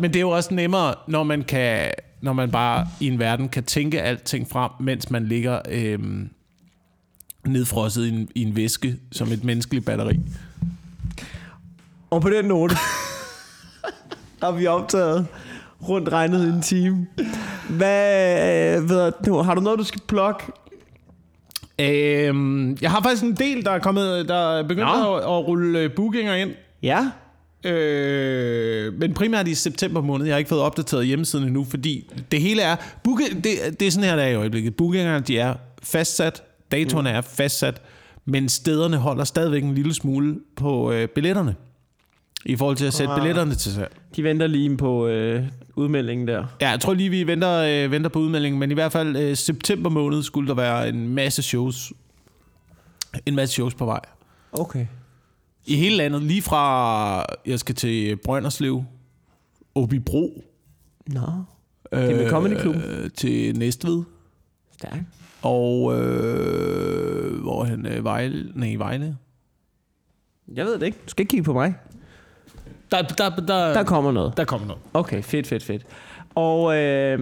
Men det er jo også nemmere, når man kan, når man bare i en verden kan tænke alting frem, mens man ligger øh, nedfrosset i en, i en væske som et menneskeligt batteri. Og på den note har vi optaget rundt regnet en time. Hvad, øh, ved du, har du noget, du skal plukke? Øhm, jeg har faktisk en del, der er kommet, der er begyndt Nå. at, at rulle øh, bookinger ind. Ja. Øh, men primært i september måned. Jeg har ikke fået opdateret hjemmesiden endnu, fordi det hele er... Booke, det, det er sådan her, der er i øjeblikket. Bookingerne, de er fastsat. Datoerne er fastsat. Men stederne holder stadigvæk en lille smule på øh, billetterne. I forhold til at sætte Ah. billetterne til salg. De venter lige på øh, udmeldingen der. Ja, jeg tror lige, vi venter, øh, venter på udmeldingen, men i hvert fald øh, september måned skulle der være en masse shows. En masse shows på vej. Okay. I hele landet, lige fra jeg skal til Brønderslev, Åbibro, Nå, Det er med Comedy Klubben? øh, til Næstved, stærkt. og øh, hvor han øh, Vejle, nej, Vejle. Jeg ved det ikke. Du skal ikke kigge på mig. Der, der, der, Der kommer noget. der kommer noget. Okay, fedt, fedt, fedt. Og øh,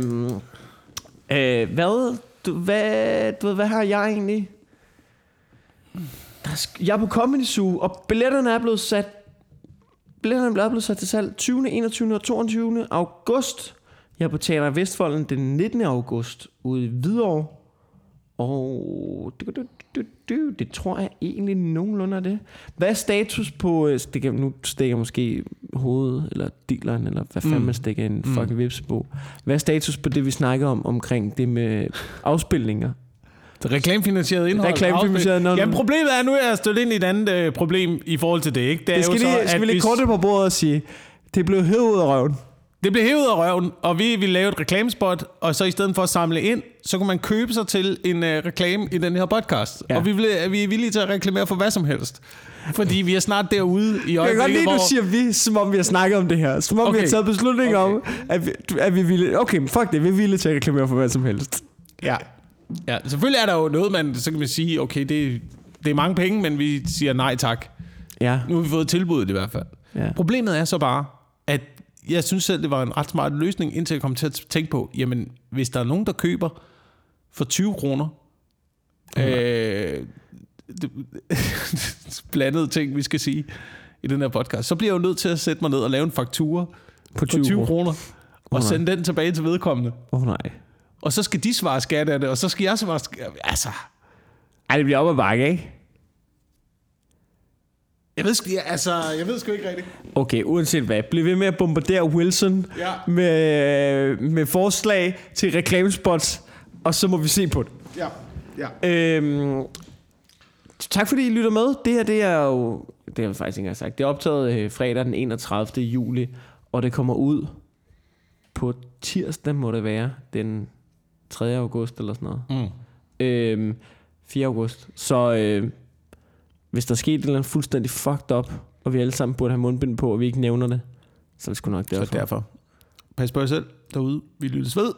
øh, hvad, du, hvad, du ved, hvad har jeg egentlig? Jeg er på Comedy Zoo, og billetterne er blevet sat Billetterne er blevet sat til salg 20., 21. og 22. august. Jeg på Teater Vestfolden den 19. august ude i Hvidovre. Og det, det, det, det, det tror jeg egentlig nogenlunde er det. Hvad er status på... øh, Det kan, nu stikker jeg måske hovedet, eller dealeren, eller hvad fanden Mm. man stikker en fucking vips på. Hvad er status på det, vi snakker om, omkring det med afspilninger? Reklamefinansieret indhold. Reklamefinansieret indhold. Jamen problemet er, nu er jeg stødt ind i et andet øh, problem i forhold til det. Ikke? Det, er Det skal, jo så, lige, at skal vi lige korte på bordet og sige, det blev hævet ud af røven. Det blev hævet af røven, og vi ville lave et reklamespot, og så i stedet for at samle ind, så kunne man købe sig til en uh, reklame i den her podcast. Ja. Ja. Og vi, vil, vi er villige til at reklamere for hvad som helst. Fordi vi er snart derude i Jeg kan godt øjeblikket, lide, hvor... du siger vi, som om vi har snakket om det her. Som om okay. vi har taget beslutning Okay. om, at vi, at vi ville... Okay, men fuck det, vi er villige til at reklamere for hvad som helst. Ja. Ja, selvfølgelig er der jo noget, man så kan man sige, okay, det, det er mange penge, men vi siger nej tak. Ja. Nu har vi fået tilbuddet i hvert fald. ja. Problemet er så bare, at jeg synes selv, det var en ret smart løsning, indtil jeg kom til at tænke på, jamen, hvis der er nogen, der køber for 20 kroner, øh, det, blandede ting, vi skal sige i den her podcast, så bliver jeg jo nødt til at sætte mig ned og lave en faktura På 20, på 20 kroner. og nej. sende den tilbage til vedkommende. Åh oh, nej. Og så skal de svare skat af det, og så skal jeg svare skat. Altså, Ej, det bliver op ad bakke, ikke? jeg ved, sgu- altså, jeg ved sgu ikke rigtigt. Okay, uanset hvad. Bliv ved med at bombardere Wilson Ja. med, med forslag til reklamespots, og så må vi se på det. Ja, ja. Øhm, tak fordi I lytter med. Det her, det er jo... Det har jeg faktisk ikke engang sagt. Det er optaget øh, fredag den 31. juli, og det kommer ud på tirsdag, må det være, den 3. august eller sådan noget. Mm. Øhm, 4. august. Så øh, hvis der skete et eller andet fuldstændig fucked up, og vi alle sammen burde have mundbind på, og vi ikke nævner det, så er det sgu nok Så derfor. derfor. Pas på jer selv derude. Vi lyttes ved.